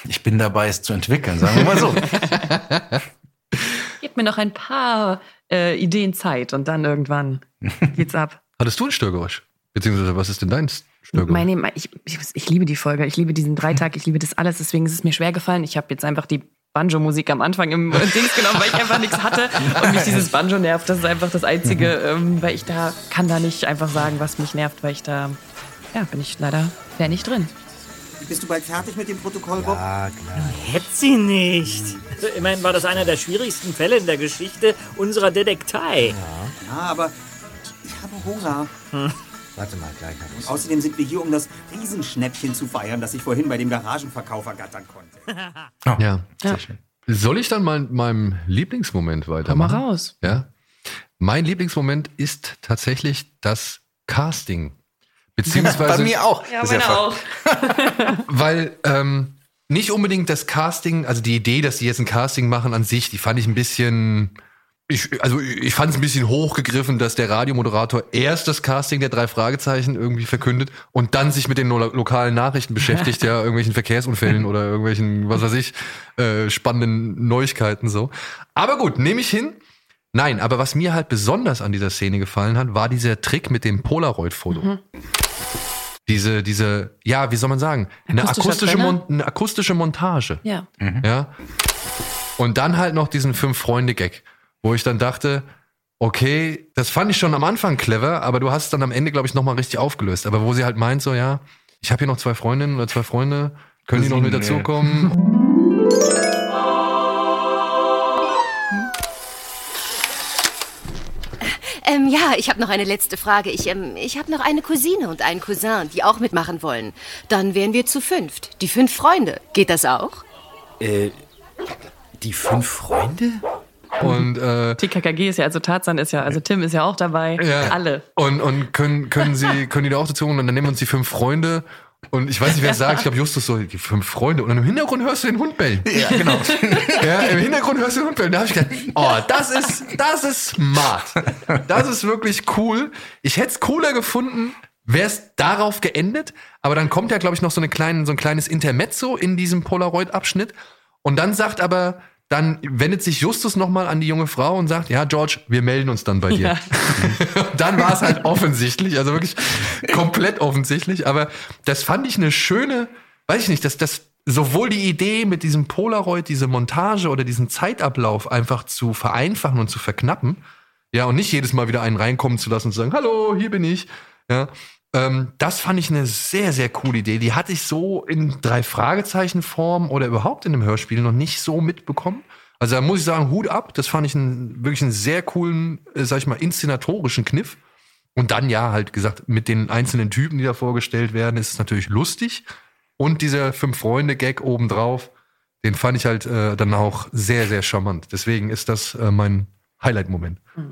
Ich bin dabei, es zu entwickeln, sagen wir mal so. Gebt mir noch ein paar äh, Ideen Zeit und dann irgendwann geht's ab. Hattest du ein Störgeräusch? Beziehungsweise was ist denn dein Störgeräusch? Meine, mein- ich, ich, ich liebe die Folge, ich liebe diesen Dreitag, ich liebe das alles, deswegen ist es mir schwer gefallen. Ich habe jetzt einfach die Banjo-Musik am Anfang im Dings genommen, weil ich einfach nichts hatte und mich dieses Banjo nervt. Das ist einfach das Einzige, ähm, weil ich da kann da nicht einfach sagen, was mich nervt, weil ich da, ja, bin ich leider wäre nicht drin. Bist du bald fertig mit dem Protokoll, Bob? Ah, klar. Hätte sie nicht. Immerhin war das einer der schwierigsten Fälle in der Geschichte unserer Detektei. Ja, aber ich habe Hunger. Warte mal, gleich hab ich's. Außerdem sind wir hier, um das Riesenschnäppchen zu feiern, das ich vorhin bei dem Garagenverkauf ergattern konnte. Oh, Ja. Sehr schön. Soll ich dann mal mit meinem Lieblingsmoment Komm mal weitermachen? raus. Ja. Mein Lieblingsmoment ist tatsächlich das Casting. Beziehungsweise. Bei mir auch. Das ist ver- Weil ähm, nicht unbedingt das Casting, also die Idee, dass sie jetzt ein Casting machen an sich, die fand ich ein bisschen. Ich, also ich fand es ein bisschen hochgegriffen, dass der Radiomoderator erst das Casting der drei Fragezeichen irgendwie verkündet und dann sich mit den lo lokalen Nachrichten beschäftigt, ja, irgendwelchen Verkehrsunfällen oder irgendwelchen, was weiß ich, äh, spannenden Neuigkeiten so. Aber gut, nehme ich hin. Nein, aber was mir halt besonders an dieser Szene gefallen hat, war dieser Trick mit dem Polaroid-Foto. Diese, diese, ja, wie soll man sagen, eine akustische? Mon eine akustische Montage. Ja. Ja. Und dann halt noch diesen Fünf-Freunde-Gag, wo ich dann dachte, okay, das fand ich schon am Anfang clever, aber du hast es dann am Ende, glaube ich, nochmal richtig aufgelöst. Aber wo sie halt meint, so, ja, ich habe hier noch zwei Freundinnen oder zwei Freunde, können die noch mit dazukommen? Ähm, ja, ich habe noch eine letzte Frage. Ich, ähm, ich habe noch eine Cousine und einen Cousin, die auch mitmachen wollen. Dann wären wir zu fünft. Die fünf Freunde. Geht das auch? Äh, die fünf Freunde? Und, äh, TKKG ist ja, also Tarzan ist ja, also Tim ist ja auch dabei. Ja. Alle. Und, und können, können sie, können die da auch dazu? Und dann nehmen wir uns die fünf Freunde. Und ich weiß nicht, wer es sagt. Ich glaube, Justus so, die fünf Freunde. Und dann im Hintergrund hörst du den Hund bellen. Ja, genau. Ja, im Hintergrund hörst du den Hund bellen. Da habe ich gedacht, oh, das ist, das ist smart. Das ist wirklich cool. Ich hätte es cooler gefunden, wäre es darauf geendet. Aber dann kommt ja, glaube ich, noch so, eine kleine, so ein kleines Intermezzo in diesem Polaroid-Abschnitt. Und dann sagt aber, dann wendet sich Justus nochmal an die junge Frau und sagt, ja, George, wir melden uns dann bei dir. dann war es halt offensichtlich, also wirklich komplett offensichtlich. Aber das fand ich eine schöne, weiß ich nicht, dass das sowohl die Idee mit diesem Polaroid, diese Montage oder diesen Zeitablauf einfach zu vereinfachen und zu verknappen, ja, und nicht jedes Mal wieder einen reinkommen zu lassen und zu sagen, hallo, hier bin ich, ja, ähm, das fand ich eine sehr, sehr coole Idee. Die hatte ich so in drei Fragezeichen Form oder überhaupt in einem Hörspiel noch nicht so mitbekommen. Also da muss ich sagen, Hut ab. Das fand ich einen, wirklich einen sehr coolen, äh, sag ich mal, inszenatorischen Kniff. Und dann ja, halt gesagt, mit den einzelnen Typen, die da vorgestellt werden, ist es natürlich lustig. Und dieser Fünf-Freunde-Gag obendrauf, den fand ich halt äh, dann auch sehr, sehr charmant. Deswegen ist das äh, mein Highlight-Moment. Das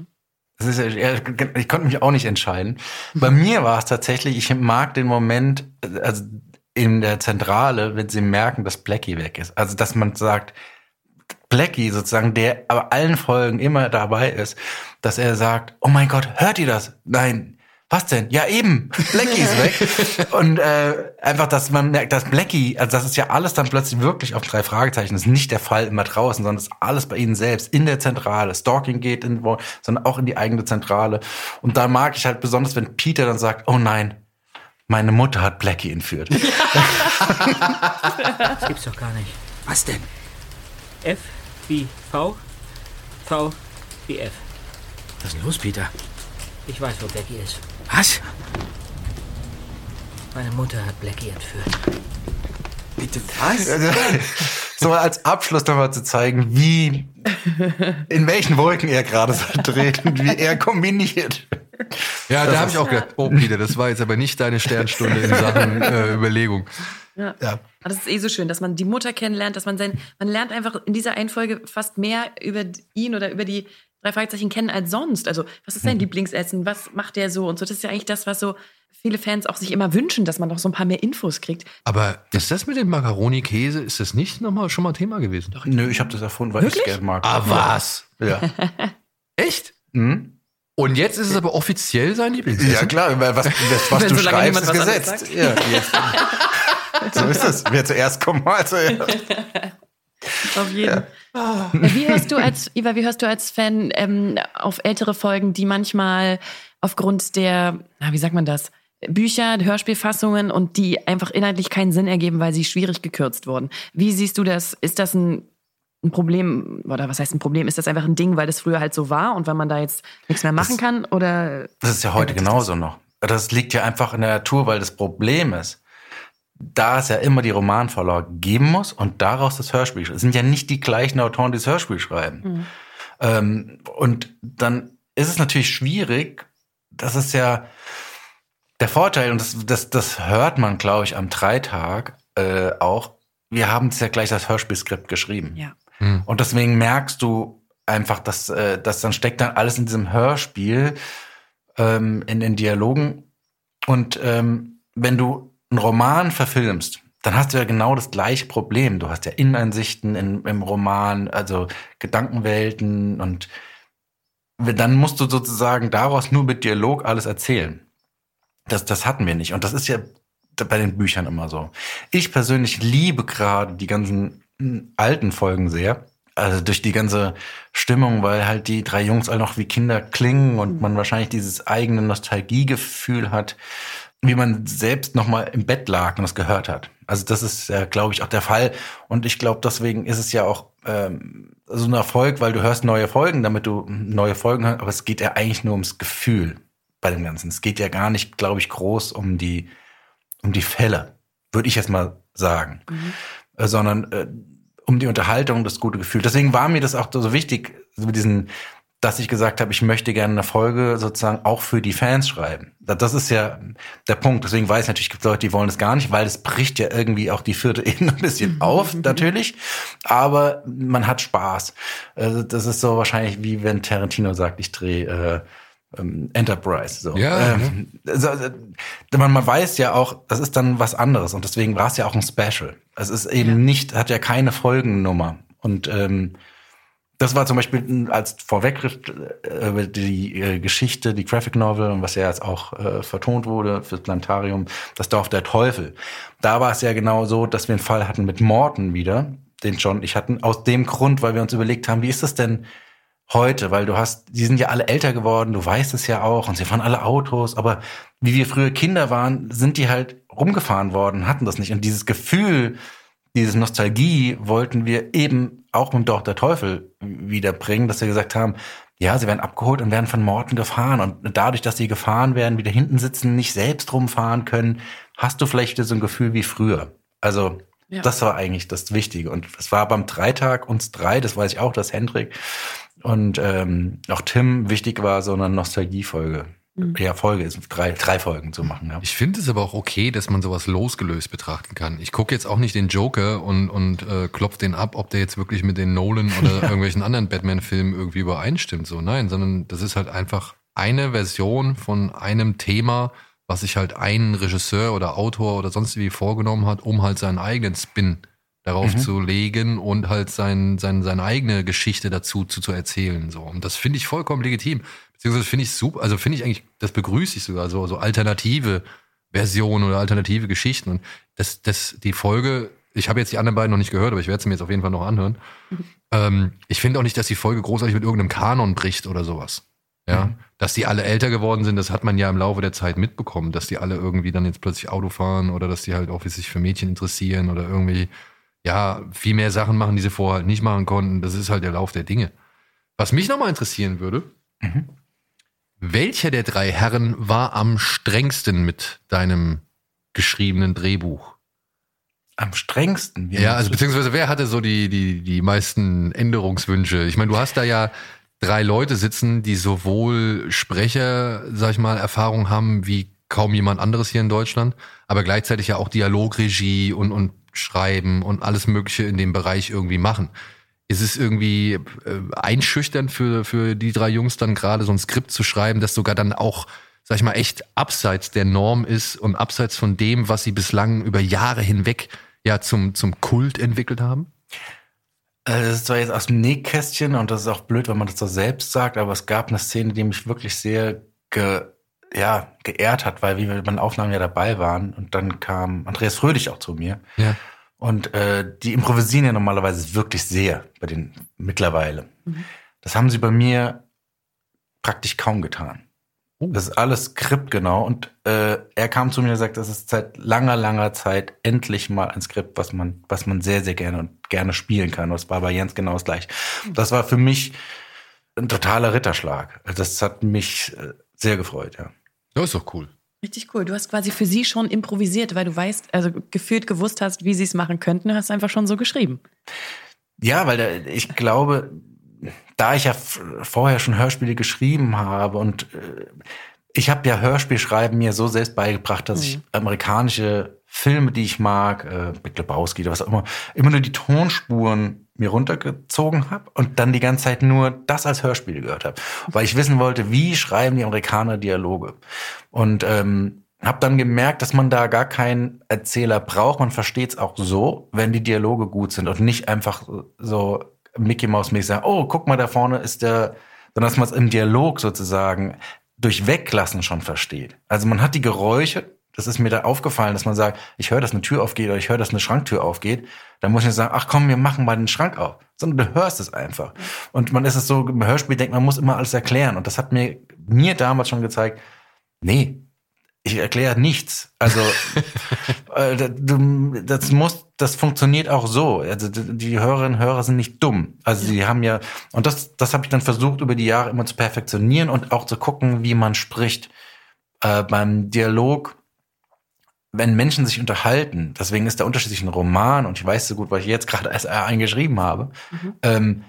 ist ja, ja, ich konnte mich auch nicht entscheiden. Bei mir war es tatsächlich, ich mag den Moment, also in der Zentrale, wenn sie merken, dass Blackie weg ist. Also, dass man sagt, Blackie sozusagen, der aber allen Folgen immer dabei ist, dass er sagt, oh mein Gott, hört ihr das? Nein. Was denn? Ja, eben. Blackie ist weg. Und äh, einfach, dass man merkt, dass Blackie, also das ist ja alles dann plötzlich wirklich auf drei Fragezeichen. Das ist nicht der Fall immer draußen, sondern das ist alles bei ihnen selbst, in der Zentrale. Stalking geht in, sondern auch in die eigene Zentrale. Und da mag ich halt besonders, wenn Peter dann sagt, oh nein, meine Mutter hat Blackie entführt. Das gibt's doch gar nicht. Was denn? F wie V, V wie F. Was ist denn los, Peter? Ich weiß, wo Blackie ist. Was? Meine Mutter hat Blackie entführt. Bitte was? so als Abschluss nochmal zu zeigen, wie, in welchen Wolken er gerade so dreht und wie er kombiniert. Ja, da habe ich auch gedacht, oh Peter, das war jetzt aber nicht deine Sternstunde in Sachen äh, Überlegung. Ja. ja. Aber das ist eh so schön, dass man die Mutter kennenlernt, dass man sein, man lernt einfach in dieser einen Folge fast mehr über ihn oder über die drei Fragezeichen kennen als sonst. Also, was ist sein mhm. Lieblingsessen? Was macht der so? Und so, das ist ja eigentlich das, was so viele Fans auch sich immer wünschen, dass man noch so ein paar mehr Infos kriegt. Aber ist das mit dem Macaroni-Käse, ist das nicht nochmal schon mal Thema gewesen? Doch, Nö, ich habe das erfunden, weil ich es gerne mag. Ah, was? Ja. Echt? Mhm. Und jetzt ist es aber offiziell sein Lieblingsessen? Ja, klar, was, was, was du so schreibst, ist gesetzt. Ja, so ist es. Wer zuerst kommt, mal zuerst. Auf jeden. Ja. Wie hörst du als, Iva, wie hörst du als Fan ähm, auf ältere Folgen, die manchmal aufgrund der, na, wie sagt man das? Bücher, Hörspielfassungen und die einfach inhaltlich keinen Sinn ergeben, weil sie schwierig gekürzt wurden. Wie siehst du das? Ist das ein, ein Problem, oder was heißt ein Problem? Ist das einfach ein Ding, weil das früher halt so war und weil man da jetzt nichts mehr machen das, kann? Oder das ist ja heute genauso noch. Das liegt ja einfach in der Natur, weil das Problem ist, da es ja immer die Romanvorlage geben muss und daraus das Hörspiel. Es sind ja nicht die gleichen Autoren, die das Hörspiel schreiben. Mhm. Ähm, und dann ist es natürlich schwierig, das ist ja der Vorteil, und das, das, das hört man, glaube ich, am Dreitag äh, auch, wir haben es ja gleich das Hörspielskript geschrieben. Ja. Mhm. Und deswegen merkst du einfach, dass, äh, dass dann steckt dann alles in diesem Hörspiel, ähm, in den Dialogen. Und ähm, wenn du einen Roman verfilmst, dann hast du ja genau das gleiche Problem. Du hast ja Inneneinsichten in, im Roman, also Gedankenwelten und dann musst du sozusagen daraus nur mit Dialog alles erzählen. Das, das hatten wir nicht. Und das ist ja bei den Büchern immer so. Ich persönlich liebe gerade die ganzen hm, alten Folgen sehr. Also durch die ganze Stimmung, weil halt die drei Jungs alle noch wie Kinder klingen und man wahrscheinlich dieses eigene Nostalgiegefühl hat wie man selbst noch mal im Bett lag und das gehört hat. Also das ist ja, glaube ich, auch der Fall. Und ich glaube, deswegen ist es ja auch ähm, so ein Erfolg, weil du hörst neue Folgen, damit du neue Folgen hörst. Aber es geht ja eigentlich nur ums Gefühl bei dem Ganzen. Es geht ja gar nicht, glaube ich, groß um die um die Fälle, würde ich jetzt mal sagen, mhm. äh, sondern äh, um die Unterhaltung, das gute Gefühl. Deswegen war mir das auch so wichtig, so mit diesen dass ich gesagt habe, ich möchte gerne eine Folge sozusagen auch für die Fans schreiben. Das ist ja der Punkt. Deswegen weiß ich natürlich, es gibt Leute, die wollen das gar nicht, weil es bricht ja irgendwie auch die vierte Ebene ein bisschen mhm. auf, natürlich. Aber man hat Spaß. Also das ist so wahrscheinlich wie wenn Tarantino sagt, ich drehe äh, ähm, Enterprise. So. Ja, ähm, also, man, man weiß ja auch, das ist dann was anderes und deswegen war es ja auch ein Special. Es ist eben ja. nicht, hat ja keine Folgennummer. Und ähm, das war zum Beispiel als Vorweggriff äh, die äh, Geschichte, die Graphic Novel, was ja jetzt auch äh, vertont wurde fürs Planetarium, das Dorf der Teufel. Da war es ja genau so, dass wir einen Fall hatten mit Morten wieder, den John und ich hatten, aus dem Grund, weil wir uns überlegt haben, wie ist das denn heute? Weil du hast, die sind ja alle älter geworden, du weißt es ja auch, und sie fahren alle Autos, aber wie wir früher Kinder waren, sind die halt rumgefahren worden, hatten das nicht. Und dieses Gefühl, diese Nostalgie wollten wir eben auch mit Dorf der Teufel wiederbringen, dass wir gesagt haben, ja, sie werden abgeholt und werden von Morten gefahren. Und dadurch, dass sie gefahren werden, wieder hinten sitzen, nicht selbst rumfahren können, hast du vielleicht wieder so ein Gefühl wie früher. Also, ja. das war eigentlich das Wichtige. Und es war beim Dreitag uns drei, das weiß ich auch, dass Hendrik und ähm, auch Tim wichtig war, so eine Nostalgiefolge. Ja, Folge ist, drei, drei Folgen zu machen. Ja. Ich finde es aber auch okay, dass man sowas losgelöst betrachten kann. Ich gucke jetzt auch nicht den Joker und, und äh, klopf den ab, ob der jetzt wirklich mit den Nolan oder irgendwelchen anderen Batman-Filmen irgendwie übereinstimmt. So, nein, sondern das ist halt einfach eine Version von einem Thema, was sich halt ein Regisseur oder Autor oder sonst wie vorgenommen hat, um halt seinen eigenen Spin darauf Mhm. zu legen und halt sein, sein, seine eigene Geschichte dazu zu, zu erzählen. So. Und das finde ich vollkommen legitim. Beziehungsweise finde ich super, also finde ich eigentlich, das begrüße ich sogar, so, so alternative Versionen oder alternative Geschichten. Und das, das, die Folge, ich habe jetzt die anderen beiden noch nicht gehört, aber ich werde sie mir jetzt auf jeden Fall noch anhören. Ähm, ich finde auch nicht, dass die Folge großartig mit irgendeinem Kanon bricht oder sowas. Ja, Mhm. dass die alle älter geworden sind, das hat man ja im Laufe der Zeit mitbekommen, dass die alle irgendwie dann jetzt plötzlich Auto fahren oder dass die halt auch sich für Mädchen interessieren oder irgendwie, ja, viel mehr Sachen machen, die sie vorher halt nicht machen konnten. Das ist halt der Lauf der Dinge. Was mich nochmal interessieren würde, welcher der drei Herren war am strengsten mit deinem geschriebenen Drehbuch? Am strengsten? Ja, also beziehungsweise wer hatte so die, die, die meisten Änderungswünsche? Ich meine, du hast da ja drei Leute sitzen, die sowohl Sprecher, sag ich mal, Erfahrung haben wie kaum jemand anderes hier in Deutschland, aber gleichzeitig ja auch Dialogregie und, und Schreiben und alles Mögliche in dem Bereich irgendwie machen. Ist es irgendwie äh, einschüchternd für, für die drei Jungs dann gerade so ein Skript zu schreiben, das sogar dann auch, sag ich mal, echt abseits der Norm ist und abseits von dem, was sie bislang über Jahre hinweg ja zum, zum Kult entwickelt haben? Äh, Das ist zwar jetzt aus dem Nähkästchen und das ist auch blöd, wenn man das so selbst sagt, aber es gab eine Szene, die mich wirklich sehr ge, ja, geehrt hat, weil wir bei den Aufnahmen ja dabei waren und dann kam Andreas Fröhlich auch zu mir. Ja. Und äh, die improvisieren ja normalerweise wirklich sehr bei den mittlerweile. Das haben sie bei mir praktisch kaum getan. Das ist alles Skript genau. Und äh, er kam zu mir und sagte, das ist seit langer, langer Zeit endlich mal ein Skript, was man, was man sehr, sehr gerne und gerne spielen kann. Und das war bei Jens genau das gleiche. Das war für mich ein totaler Ritterschlag. Das hat mich äh, sehr gefreut, ja. Das ist doch cool. Richtig cool. Du hast quasi für sie schon improvisiert, weil du weißt, also gefühlt gewusst hast, wie sie es machen könnten. Du hast einfach schon so geschrieben. Ja, weil da, ich glaube, da ich ja vorher schon Hörspiele geschrieben habe und äh, ich habe ja Hörspielschreiben mir so selbst beigebracht, dass ich amerikanische Filme, die ich mag, äh, Big Lebowski oder was auch immer, immer nur die Tonspuren mir runtergezogen habe und dann die ganze Zeit nur das als Hörspiel gehört habe, weil ich wissen wollte, wie schreiben die Amerikaner Dialoge und ähm, habe dann gemerkt, dass man da gar keinen Erzähler braucht. Man versteht es auch so, wenn die Dialoge gut sind und nicht einfach so Mickey Mouse mäßig sagen, oh, guck mal, da vorne ist der, sondern dass man es im Dialog sozusagen durch Weglassen schon versteht. Also man hat die Geräusche, das ist mir da aufgefallen, dass man sagt, ich höre, dass eine Tür aufgeht oder ich höre, dass eine Schranktür aufgeht. Dann muss ich nicht sagen, ach komm, wir machen mal den Schrank auf. Sondern du hörst es einfach. Und man ist es so, im Hörspiel denkt, man muss immer alles erklären. Und das hat mir, mir damals schon gezeigt, nee, ich erkläre nichts. Also äh, das muss, das funktioniert auch so. Also die die Hörerinnen und Hörer sind nicht dumm. Also sie haben ja und das, das habe ich dann versucht über die Jahre immer zu perfektionieren und auch zu gucken, wie man spricht äh, beim Dialog. Wenn Menschen sich unterhalten, deswegen ist der Unterschied zwischen Roman und ich weiß so gut, weil ich jetzt gerade erst eingeschrieben habe. Ähm,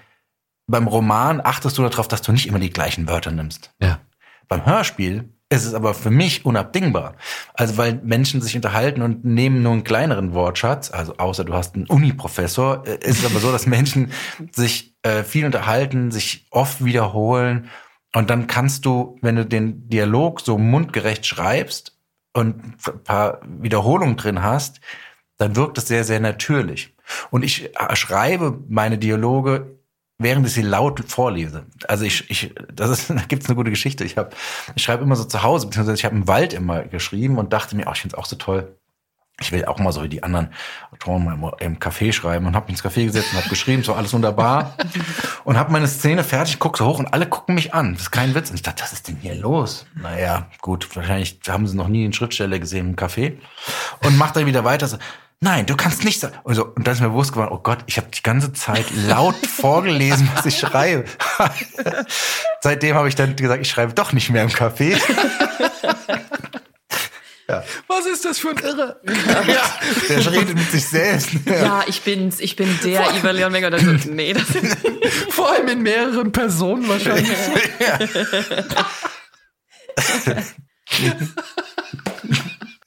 beim Roman achtest du darauf, dass du nicht immer die gleichen Wörter nimmst. Ja. Beim Hörspiel ist es aber für mich unabdingbar. Also weil Menschen sich unterhalten und nehmen nur einen kleineren Wortschatz, also außer du hast einen Uni-Professor, äh, ist es aber so, dass Menschen sich äh, viel unterhalten, sich oft wiederholen und dann kannst du, wenn du den Dialog so mundgerecht schreibst und ein paar Wiederholungen drin hast, dann wirkt es sehr, sehr natürlich. Und ich schreibe meine Dialoge während ich sie laut vorlese. Also ich, ich das ist, da gibt's eine gute Geschichte. Ich habe, ich schreibe immer so zu Hause, beziehungsweise ich habe im Wald immer geschrieben und dachte mir, oh, ich finde es auch so toll. Ich will auch mal so wie die anderen Autoren mal im Café schreiben und habe mich ins Café gesetzt und habe geschrieben, so alles wunderbar und habe meine Szene fertig, guck so hoch und alle gucken mich an. Das ist kein Witz. Und ich dachte, was ist denn hier los? Naja, gut, wahrscheinlich haben sie noch nie eine Schriftstelle gesehen im Café und macht dann wieder weiter so, nein, du kannst nicht sagen. Und, so, und dann ist mir bewusst geworden, oh Gott, ich habe die ganze Zeit laut vorgelesen, was ich schreibe. Seitdem habe ich dann gesagt, ich schreibe doch nicht mehr im Café. Ja. Was ist das für ein Irre? ja, der redet mit sich selbst. Ja, ich bin's, ich bin der Ivan Leon. Das ist, nee, das Vor allem in mehreren Personen wahrscheinlich.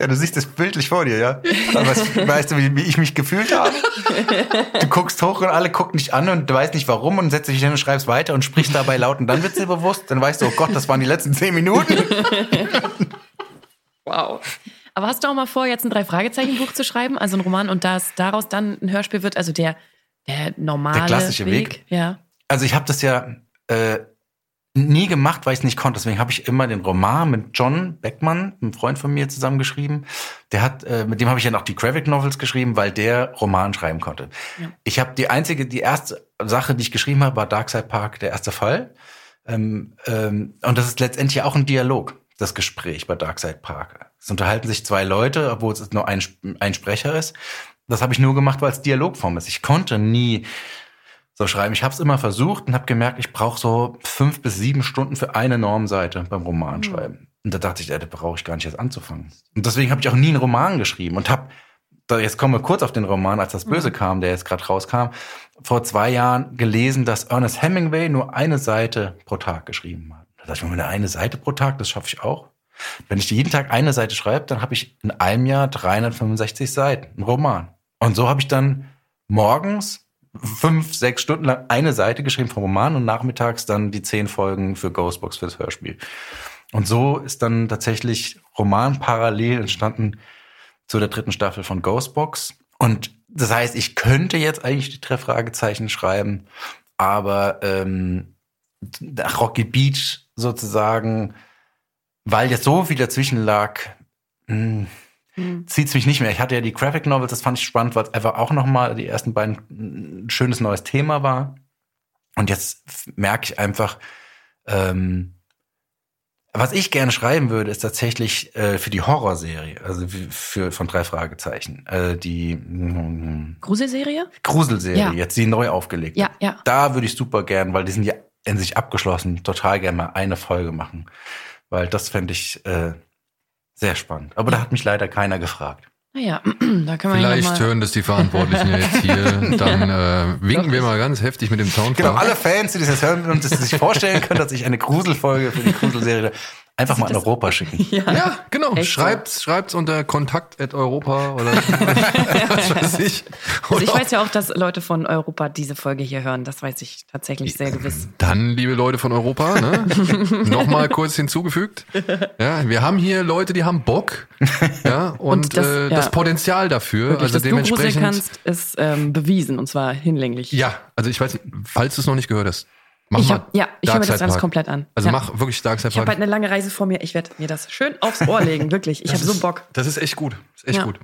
Ja, du siehst das bildlich vor dir, ja? Was, weißt du, wie, wie ich mich gefühlt habe? Du guckst hoch und alle gucken dich an und du weißt nicht warum und setzt dich hin und schreibst weiter und sprichst dabei laut und dann wird dir bewusst, dann weißt du, oh Gott, das waren die letzten zehn Minuten. Wow. Aber hast du auch mal vor, jetzt ein Drei-Fragezeichen-Buch zu schreiben, also ein Roman und das daraus dann ein Hörspiel wird, also der, der normale Der klassische Weg? Ja. Also ich habe das ja äh, nie gemacht, weil ich es nicht konnte. Deswegen habe ich immer den Roman mit John Beckmann, einem Freund von mir, zusammengeschrieben. Der hat, äh, mit dem habe ich ja noch die Graphic Novels geschrieben, weil der Roman schreiben konnte. Ja. Ich habe die einzige, die erste Sache, die ich geschrieben habe, war Darkside Park, der erste Fall. Ähm, ähm, und das ist letztendlich auch ein Dialog, das Gespräch bei Darkside Park. Es unterhalten sich zwei Leute, obwohl es nur ein, ein Sprecher ist. Das habe ich nur gemacht, weil es Dialogform ist. Ich konnte nie so schreiben. Ich habe es immer versucht und habe gemerkt, ich brauche so fünf bis sieben Stunden für eine Normseite beim Roman schreiben. Und da dachte ich, ey, da brauche ich gar nicht erst anzufangen. Und deswegen habe ich auch nie einen Roman geschrieben und habe, jetzt kommen wir kurz auf den Roman, als das Böse kam, der jetzt gerade rauskam, vor zwei Jahren gelesen, dass Ernest Hemingway nur eine Seite pro Tag geschrieben hat. Da dachte ich mir, eine Seite pro Tag, das schaffe ich auch. Wenn ich jeden Tag eine Seite schreibe, dann habe ich in einem Jahr 365 Seiten, einen Roman. Und so habe ich dann morgens fünf, sechs Stunden lang eine Seite geschrieben vom Roman und nachmittags dann die zehn Folgen für Ghostbox fürs Hörspiel. Und so ist dann tatsächlich Roman parallel entstanden zu der dritten Staffel von Ghostbox. Und das heißt, ich könnte jetzt eigentlich die drei Fragezeichen schreiben, aber ähm, Rocky Beach sozusagen, weil jetzt so viel dazwischen lag, mh, Hm. zieht's mich nicht mehr. Ich hatte ja die Graphic Novels, das fand ich spannend, weil es einfach auch nochmal die ersten beiden ein schönes neues Thema war. Und jetzt merke ich einfach, ähm, was ich gerne schreiben würde, ist tatsächlich äh, für die Horrorserie, also für von drei Fragezeichen, äh, die mm, Gruselserie? Gruselserie, Ja. jetzt die neu aufgelegt. Ja, ja. Da würde ich super gern, weil die sind ja in sich abgeschlossen, total gern mal eine Folge machen. Weil das fände ich äh, sehr spannend. Aber da hat mich leider keiner gefragt. Naja, da können wir Vielleicht ja noch mal hören das die Verantwortlichen jetzt hier. Dann äh, winken wir mal ganz heftig mit dem Soundfall. Genau, alle Fans, die das jetzt hören und das sich vorstellen können, dass ich eine Gruselfolge für die Gruselserie einfach mal in Europa schicken. Ja, genau. Echt so? Schreibt's, schreibt's unter Kontakt at Europa oder was weiß ich. Also ich Oder- weiß ja auch, dass Leute von Europa diese Folge hier hören. Das weiß ich tatsächlich sehr gewiss. Dann, liebe Leute von Europa, ne? nochmal kurz hinzugefügt. Ja, wir haben hier Leute, die haben Bock, ja, und, Und das- äh, ja. das Potenzial dafür. Wirklich, also dass du gruseln dementsprechend. kannst, ist ähm, bewiesen und zwar hinlänglich. Ja, also ich weiß nicht, falls du es noch nicht gehört hast. Mach Ich hab- ja, ich höre mir das alles Park. komplett an. Also Ja. mach wirklich Darkside Ich habe Park. halt eine lange Reise vor mir. Ich werde mir das schön aufs Ohr legen, wirklich. Ich habe so Bock. Das ist echt gut. Das ist echt Ja. gut.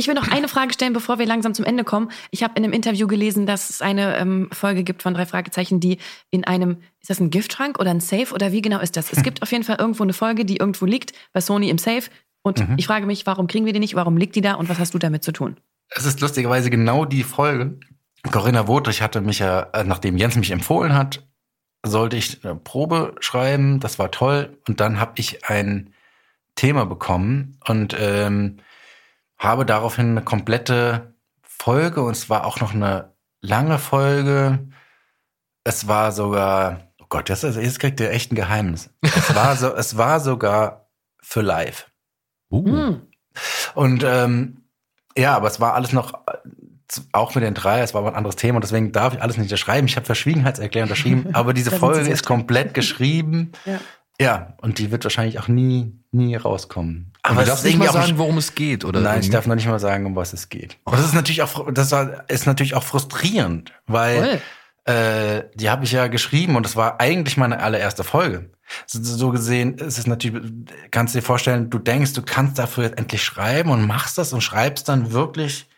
Ich will noch eine Frage stellen, bevor wir langsam zum Ende kommen. Ich habe in einem Interview gelesen, dass es eine ähm, Folge gibt von drei Fragezeichen, die in einem, ist das ein Giftschrank oder ein Safe oder wie genau ist das? Es gibt auf jeden Fall irgendwo eine Folge, die irgendwo liegt bei Sony im Safe. Und Mhm. ich frage mich, warum kriegen wir die nicht? Warum liegt die da? Und was hast du damit zu tun? Es ist lustigerweise genau die Folge. Corinna Wodrich hatte mich ja, äh, nachdem Jens mich empfohlen hat, sollte ich eine Probe schreiben. Das war toll. Und dann habe ich ein Thema bekommen und ähm, habe daraufhin eine komplette Folge und es war auch noch eine lange Folge. Es war sogar, oh Gott, jetzt, jetzt kriegt ihr echt ein Geheimnis. Es war so, es war sogar für live. Hm. Und ähm, ja, aber es war alles noch, auch mit den drei, es war aber ein anderes Thema und deswegen darf ich alles nicht unterschreiben. Ich habe Verschwiegenheitserklärung unterschrieben, aber diese Folge ist komplett geschrieben. Ja. Ja, und die wird wahrscheinlich auch nie, nie rauskommen. Aber Aber du darfst nicht mal irgendwie auch ein- sagen, worum es geht, oder? Nein, ich irgendwie? darf noch nicht mal sagen, um was es geht. Und das ist natürlich auch, das ist natürlich auch frustrierend, weil äh, die habe ich ja geschrieben und das war eigentlich meine allererste Folge. So, so gesehen ist es natürlich, kannst du dir vorstellen, du denkst, du kannst dafür jetzt endlich schreiben und machst das und schreibst dann wirklich.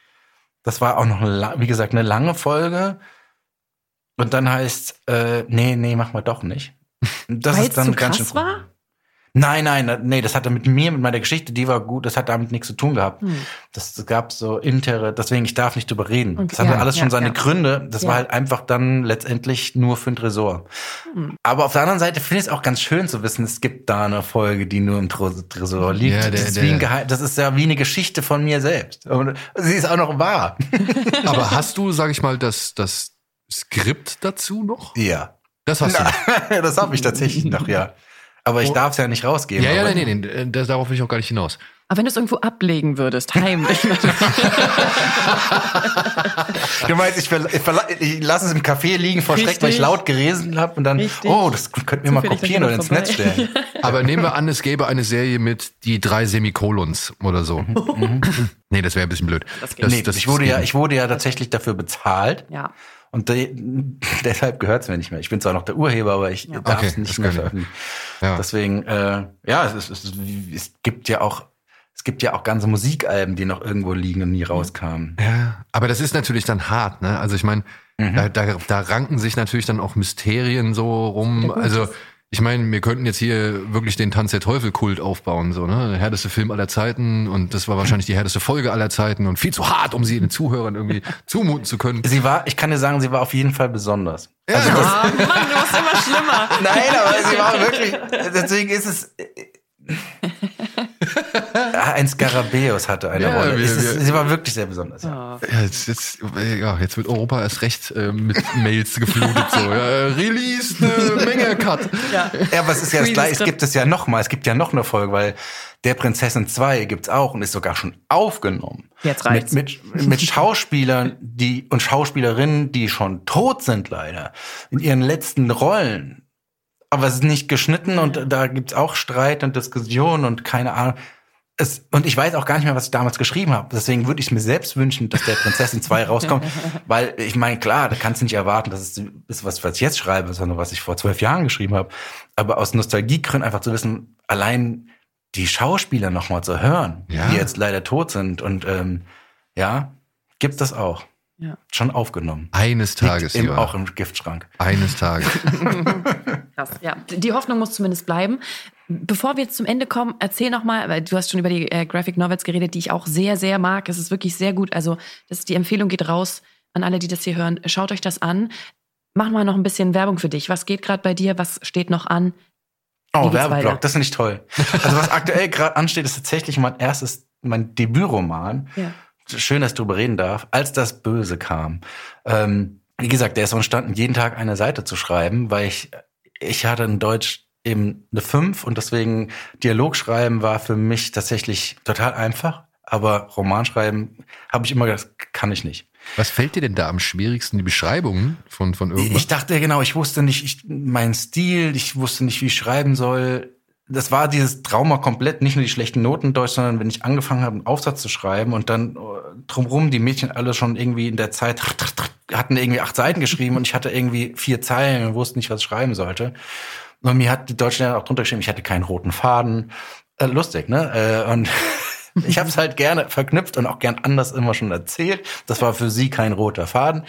Das war auch noch, eine, wie gesagt, eine lange Folge. Und dann heißt, äh, nee, nee, machen wir doch nicht. Das Weil es zu krass schön- war? Nein, nein, nee, das hatte mit mir, mit meiner Geschichte, die war gut, das hat damit nichts zu tun gehabt. Hm. Das gab so intere, deswegen, ich darf nicht drüber reden. Okay, Das hatte ja, alles schon ja, seine ja. Gründe. Das Ja. war halt einfach dann letztendlich nur für den Tresor. Hm. Aber auf der anderen Seite finde ich es auch ganz schön zu wissen, es gibt da eine Folge, die nur im Tresor liegt. Ja, der- das, ist wie ein Geheim das ist ja wie eine Geschichte von mir selbst. Und sie ist auch noch wahr. Aber hast du, sag ich mal, das, das Skript dazu noch? Ja. Das hast du. das habe ich tatsächlich noch, ja. Aber ich darf es ja nicht rausgeben. Ja, ja, nee, nee, nee, das, darauf will ich auch gar nicht hinaus. Aber wenn du es irgendwo ablegen würdest, heimlich. Du meinst, ich, verla- ich, lasse es im Café liegen vor Schreck, weil ich laut gelesen habe und dann, Richtig. oh, das könnten wir mal kopieren oder ins Netz vorbei. stellen. Aber nehmen wir an, es gäbe eine Serie mit die drei Semikolons oder so. nee, das wäre ein bisschen blöd. Das geht nee, ich wurde ja, ich wurde ja tatsächlich dafür bezahlt. ja. Und de deshalb gehört es mir nicht mehr. Ich bin zwar noch der Urheber, aber ich darf Okay, es nicht mehr veröffentlichen. Ja. Deswegen, äh, ja, es, ist, es, ist, es gibt ja auch, es gibt ja auch ganze Musikalben, die noch irgendwo liegen und nie rauskamen. Ja, aber das ist natürlich dann hart, ne? Also ich meine, Mhm. da, da, da ranken sich natürlich dann auch Mysterien so rum. Also ich meine, wir könnten jetzt hier wirklich den Tanz der Teufel-Kult aufbauen, so, ne? Der härteste Film aller Zeiten und das war wahrscheinlich die härteste Folge aller Zeiten und viel zu hart, um sie den Zuhörern irgendwie zumuten zu können. Sie war, ich kann dir sagen, sie war auf jeden Fall besonders. Ja, Also das, Ah, Mann, du wirst immer schlimmer. Nein, aber sie war wirklich, deswegen ist es. Ah, ein Skarabäus hatte eine Ja, Rolle. wir- Es ist, wir- sie war wirklich sehr besonders. Ja. Ja, jetzt, jetzt, ja, jetzt wird Europa erst recht äh, mit Mails geflutet. So. Ja, äh, Release, eine Menge Cut. Ja, aber es ist ja das gleiche. Es gibt es ja noch mal. Es gibt ja noch eine Folge, weil der Prinzessin 2 gibt's auch und ist sogar schon aufgenommen. Jetzt reicht's. Mit, mit, mit Schauspielern, die und Schauspielerinnen, die schon tot sind leider, in ihren letzten Rollen. Aber es ist nicht geschnitten und da gibt's auch Streit und Diskussion und keine Ahnung. Es, und ich weiß auch gar nicht mehr, was ich damals geschrieben habe. Deswegen würde ich es mir selbst wünschen, dass der Prinzessin 2 rauskommt. Weil ich meine, klar, da kannst du nicht erwarten, dass es ist, was, was ich jetzt schreibe, sondern was ich vor zwölf Jahren geschrieben habe. Aber aus Nostalgiegründen einfach zu wissen, allein die Schauspieler noch mal zu hören, Ja. die jetzt leider tot sind. Und ähm, ja, gibt das auch. Ja. Schon aufgenommen. Eines Tages, Liegt im, auch im Giftschrank. Eines Tages. Krass, ja. Die Hoffnung muss zumindest bleiben. Bevor wir jetzt zum Ende kommen, erzähl noch mal, weil du hast schon über die äh, Graphic Novels geredet, die ich auch sehr, sehr mag. Es ist wirklich sehr gut. Also das, die Empfehlung geht raus an alle, die das hier hören. Schaut euch das an. Mach mal noch ein bisschen Werbung für dich. Was geht gerade bei dir? Was steht noch an? Wie Oh, Werbeblock, das finde ich toll. Also was aktuell gerade ansteht, ist tatsächlich mein erstes, mein Debütroman. Ja. Schön, dass ich drüber reden darf. Als das Böse kam. Ähm, wie gesagt, der ist entstanden, jeden Tag eine Seite zu schreiben, weil ich, ich hatte in Deutsch eben eine 5 und deswegen Dialog schreiben war für mich tatsächlich total einfach. Aber Romanschreiben habe ich immer gedacht, kann ich nicht. Was fällt dir denn da am schwierigsten, die Beschreibungen von, von irgendwas? Ich dachte genau, ich wusste nicht ich, meinen Stil, ich wusste nicht, wie ich schreiben soll. Das war dieses Trauma komplett, nicht nur die schlechten Noten in Deutsch, sondern wenn ich angefangen habe, einen Aufsatz zu schreiben und dann äh, drumrum die Mädchen alle schon irgendwie in der Zeit hatten irgendwie acht Seiten geschrieben und ich hatte irgendwie vier Zeilen und wusste nicht, was ich schreiben sollte. Und mir hat die Deutschlehrerin auch drunter geschrieben, ich hatte keinen roten Faden. Äh, lustig, ne? Äh, und ich habe es halt gerne verknüpft und auch gern anders immer schon erzählt. Das war für sie kein roter Faden.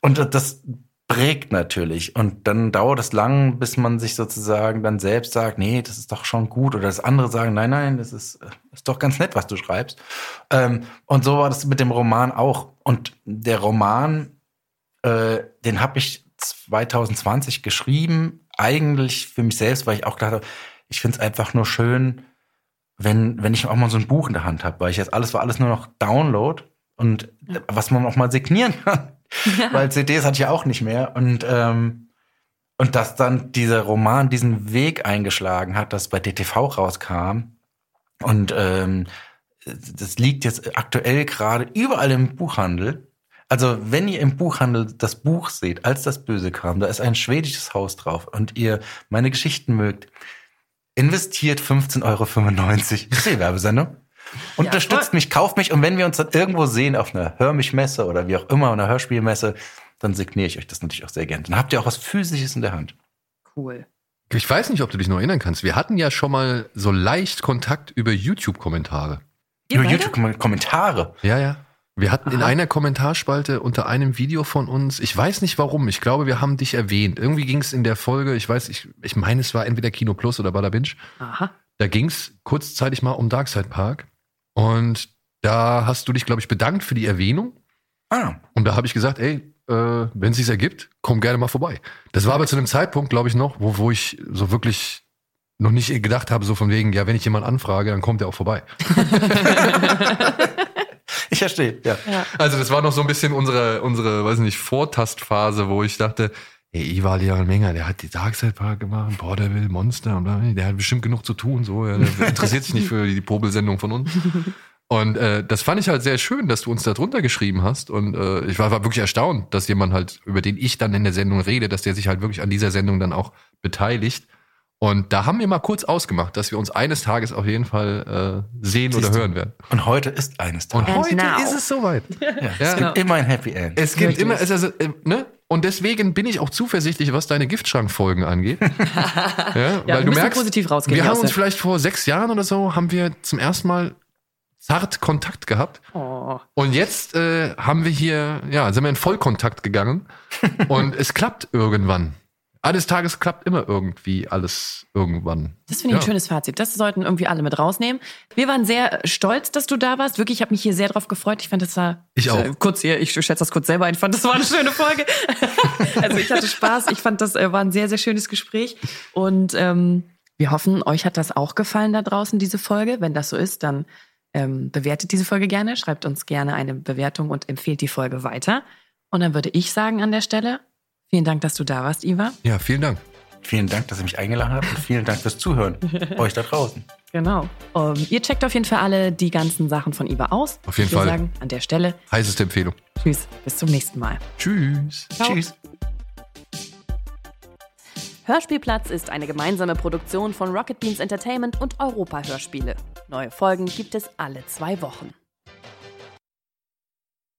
Und das prägt natürlich. Und dann dauert es lang, bis man sich sozusagen dann selbst sagt, nee, das ist doch schon gut. Oder das andere sagen, nein, nein, das ist, ist doch ganz nett, was du schreibst. Ähm, und so war das mit dem Roman auch. Und der Roman, äh, den habe ich 2020 geschrieben, eigentlich für mich selbst, weil ich auch gedacht habe, ich finde es einfach nur schön, wenn, wenn ich auch mal so ein Buch in der Hand habe, weil ich jetzt alles war alles nur noch Download und was man auch mal signieren kann. Weil CDs hatte ich ja auch nicht mehr. Und, ähm, und dass dann dieser Roman diesen Weg eingeschlagen hat, dass bei DTV rauskam. Und ähm, das liegt jetzt aktuell gerade überall im Buchhandel. Also wenn ihr im Buchhandel das Buch seht, als das Böse kam, da ist ein schwedisches Haus drauf und ihr meine Geschichten mögt, investiert 15,95 Euro. Ist die Werbesendung. Unterstützt mich, kauft mich und wenn wir uns dann irgendwo sehen auf einer Hör mich Messe oder wie auch immer, einer Hörspielmesse, dann signiere ich euch das natürlich auch sehr gerne. Dann habt ihr auch was Physisches in der Hand. Cool. Ich weiß nicht, ob du dich noch erinnern kannst. Wir hatten ja schon mal so leicht Kontakt über YouTube-Kommentare. Über YouTube-Kommentare. Ja, ja. Wir hatten in Aha. einer Kommentarspalte unter einem Video von uns, ich weiß nicht warum, ich glaube, wir haben dich erwähnt. Irgendwie ging es in der Folge, ich weiß, ich, ich meine, es war entweder Kino Plus oder Bada Binge. Aha. Da ging es kurzzeitig mal um Darkside Park. Und da hast du dich, glaube ich, bedankt für die Erwähnung. Ah. Und da habe ich gesagt, ey, äh, wenn es sich ergibt, komm gerne mal vorbei. Das war aber zu einem Zeitpunkt, glaube ich, noch, wo, wo ich so wirklich noch nicht gedacht habe, so von wegen, ja, wenn ich jemanden anfrage, dann kommt er auch vorbei. Ich verstehe, ja. Also das war noch so ein bisschen unsere, unsere, weiß nicht, Vortastphase, wo ich dachte, Ey, Ivar Leon Menger, der hat die Darkside Park gemacht, boah, der will Monster, und bla, der hat bestimmt genug zu tun, so, ja, der interessiert sich nicht für die Popelsendung von uns. Und äh, das fand ich halt sehr schön, dass du uns da drunter geschrieben hast. Und äh, ich war, war wirklich erstaunt, dass jemand halt, über den ich dann in der Sendung rede, dass der sich halt wirklich an dieser Sendung dann auch beteiligt. Und da haben wir mal kurz ausgemacht, dass wir uns eines Tages auf jeden Fall äh, sehen Siehst oder du? hören werden. Und heute ist eines Und Tages. heute now. ist es soweit. Ja, Ja. es gibt immer ein Happy End. Es gibt Wirklich. immer, es, also, äh, ne? Und deswegen bin ich auch zuversichtlich, was deine Giftschrankfolgen angeht. ja, Ja, wir weil du merkst, positiv rausgehen wir haben uns vielleicht vor sechs Jahren oder so, haben wir zum ersten Mal zart Kontakt gehabt. Oh. Und jetzt äh, haben wir hier, ja, sind wir in Vollkontakt gegangen. und es klappt irgendwann. Eines Tages klappt immer irgendwie alles irgendwann. Das finde ich ein Ja. schönes Fazit. Das sollten irgendwie alle mit rausnehmen. Wir waren sehr stolz, dass du da warst. Wirklich, ich habe mich hier sehr drauf gefreut. Ich fand, das war Ich auch. Äh, kurz hier. Ich schätze das kurz selber ein. Ich fand, das war eine schöne Folge. also ich hatte Spaß. Ich fand, das äh, war ein sehr, sehr schönes Gespräch. Und ähm, wir hoffen, euch hat das auch gefallen da draußen, diese Folge. Wenn das so ist, dann ähm, bewertet diese Folge gerne, schreibt uns gerne eine Bewertung und empfehlt die Folge weiter. Und dann würde ich sagen an der Stelle, vielen Dank, dass du da warst, Iva. Ja, vielen Dank. Vielen Dank, dass ihr mich eingeladen habt und vielen Dank fürs Zuhören. Euch da draußen. Genau. Um, ihr checkt auf jeden Fall alle die ganzen Sachen von Iva aus. Auf jeden Fall. sagen an der Stelle Heißeste Empfehlung. Tschüss, bis zum nächsten Mal. Tschüss. Ciao. Tschüss. Hörspielplatz ist eine gemeinsame Produktion von Rocket Beans Entertainment und Europa Hörspiele. Neue Folgen gibt es alle zwei Wochen.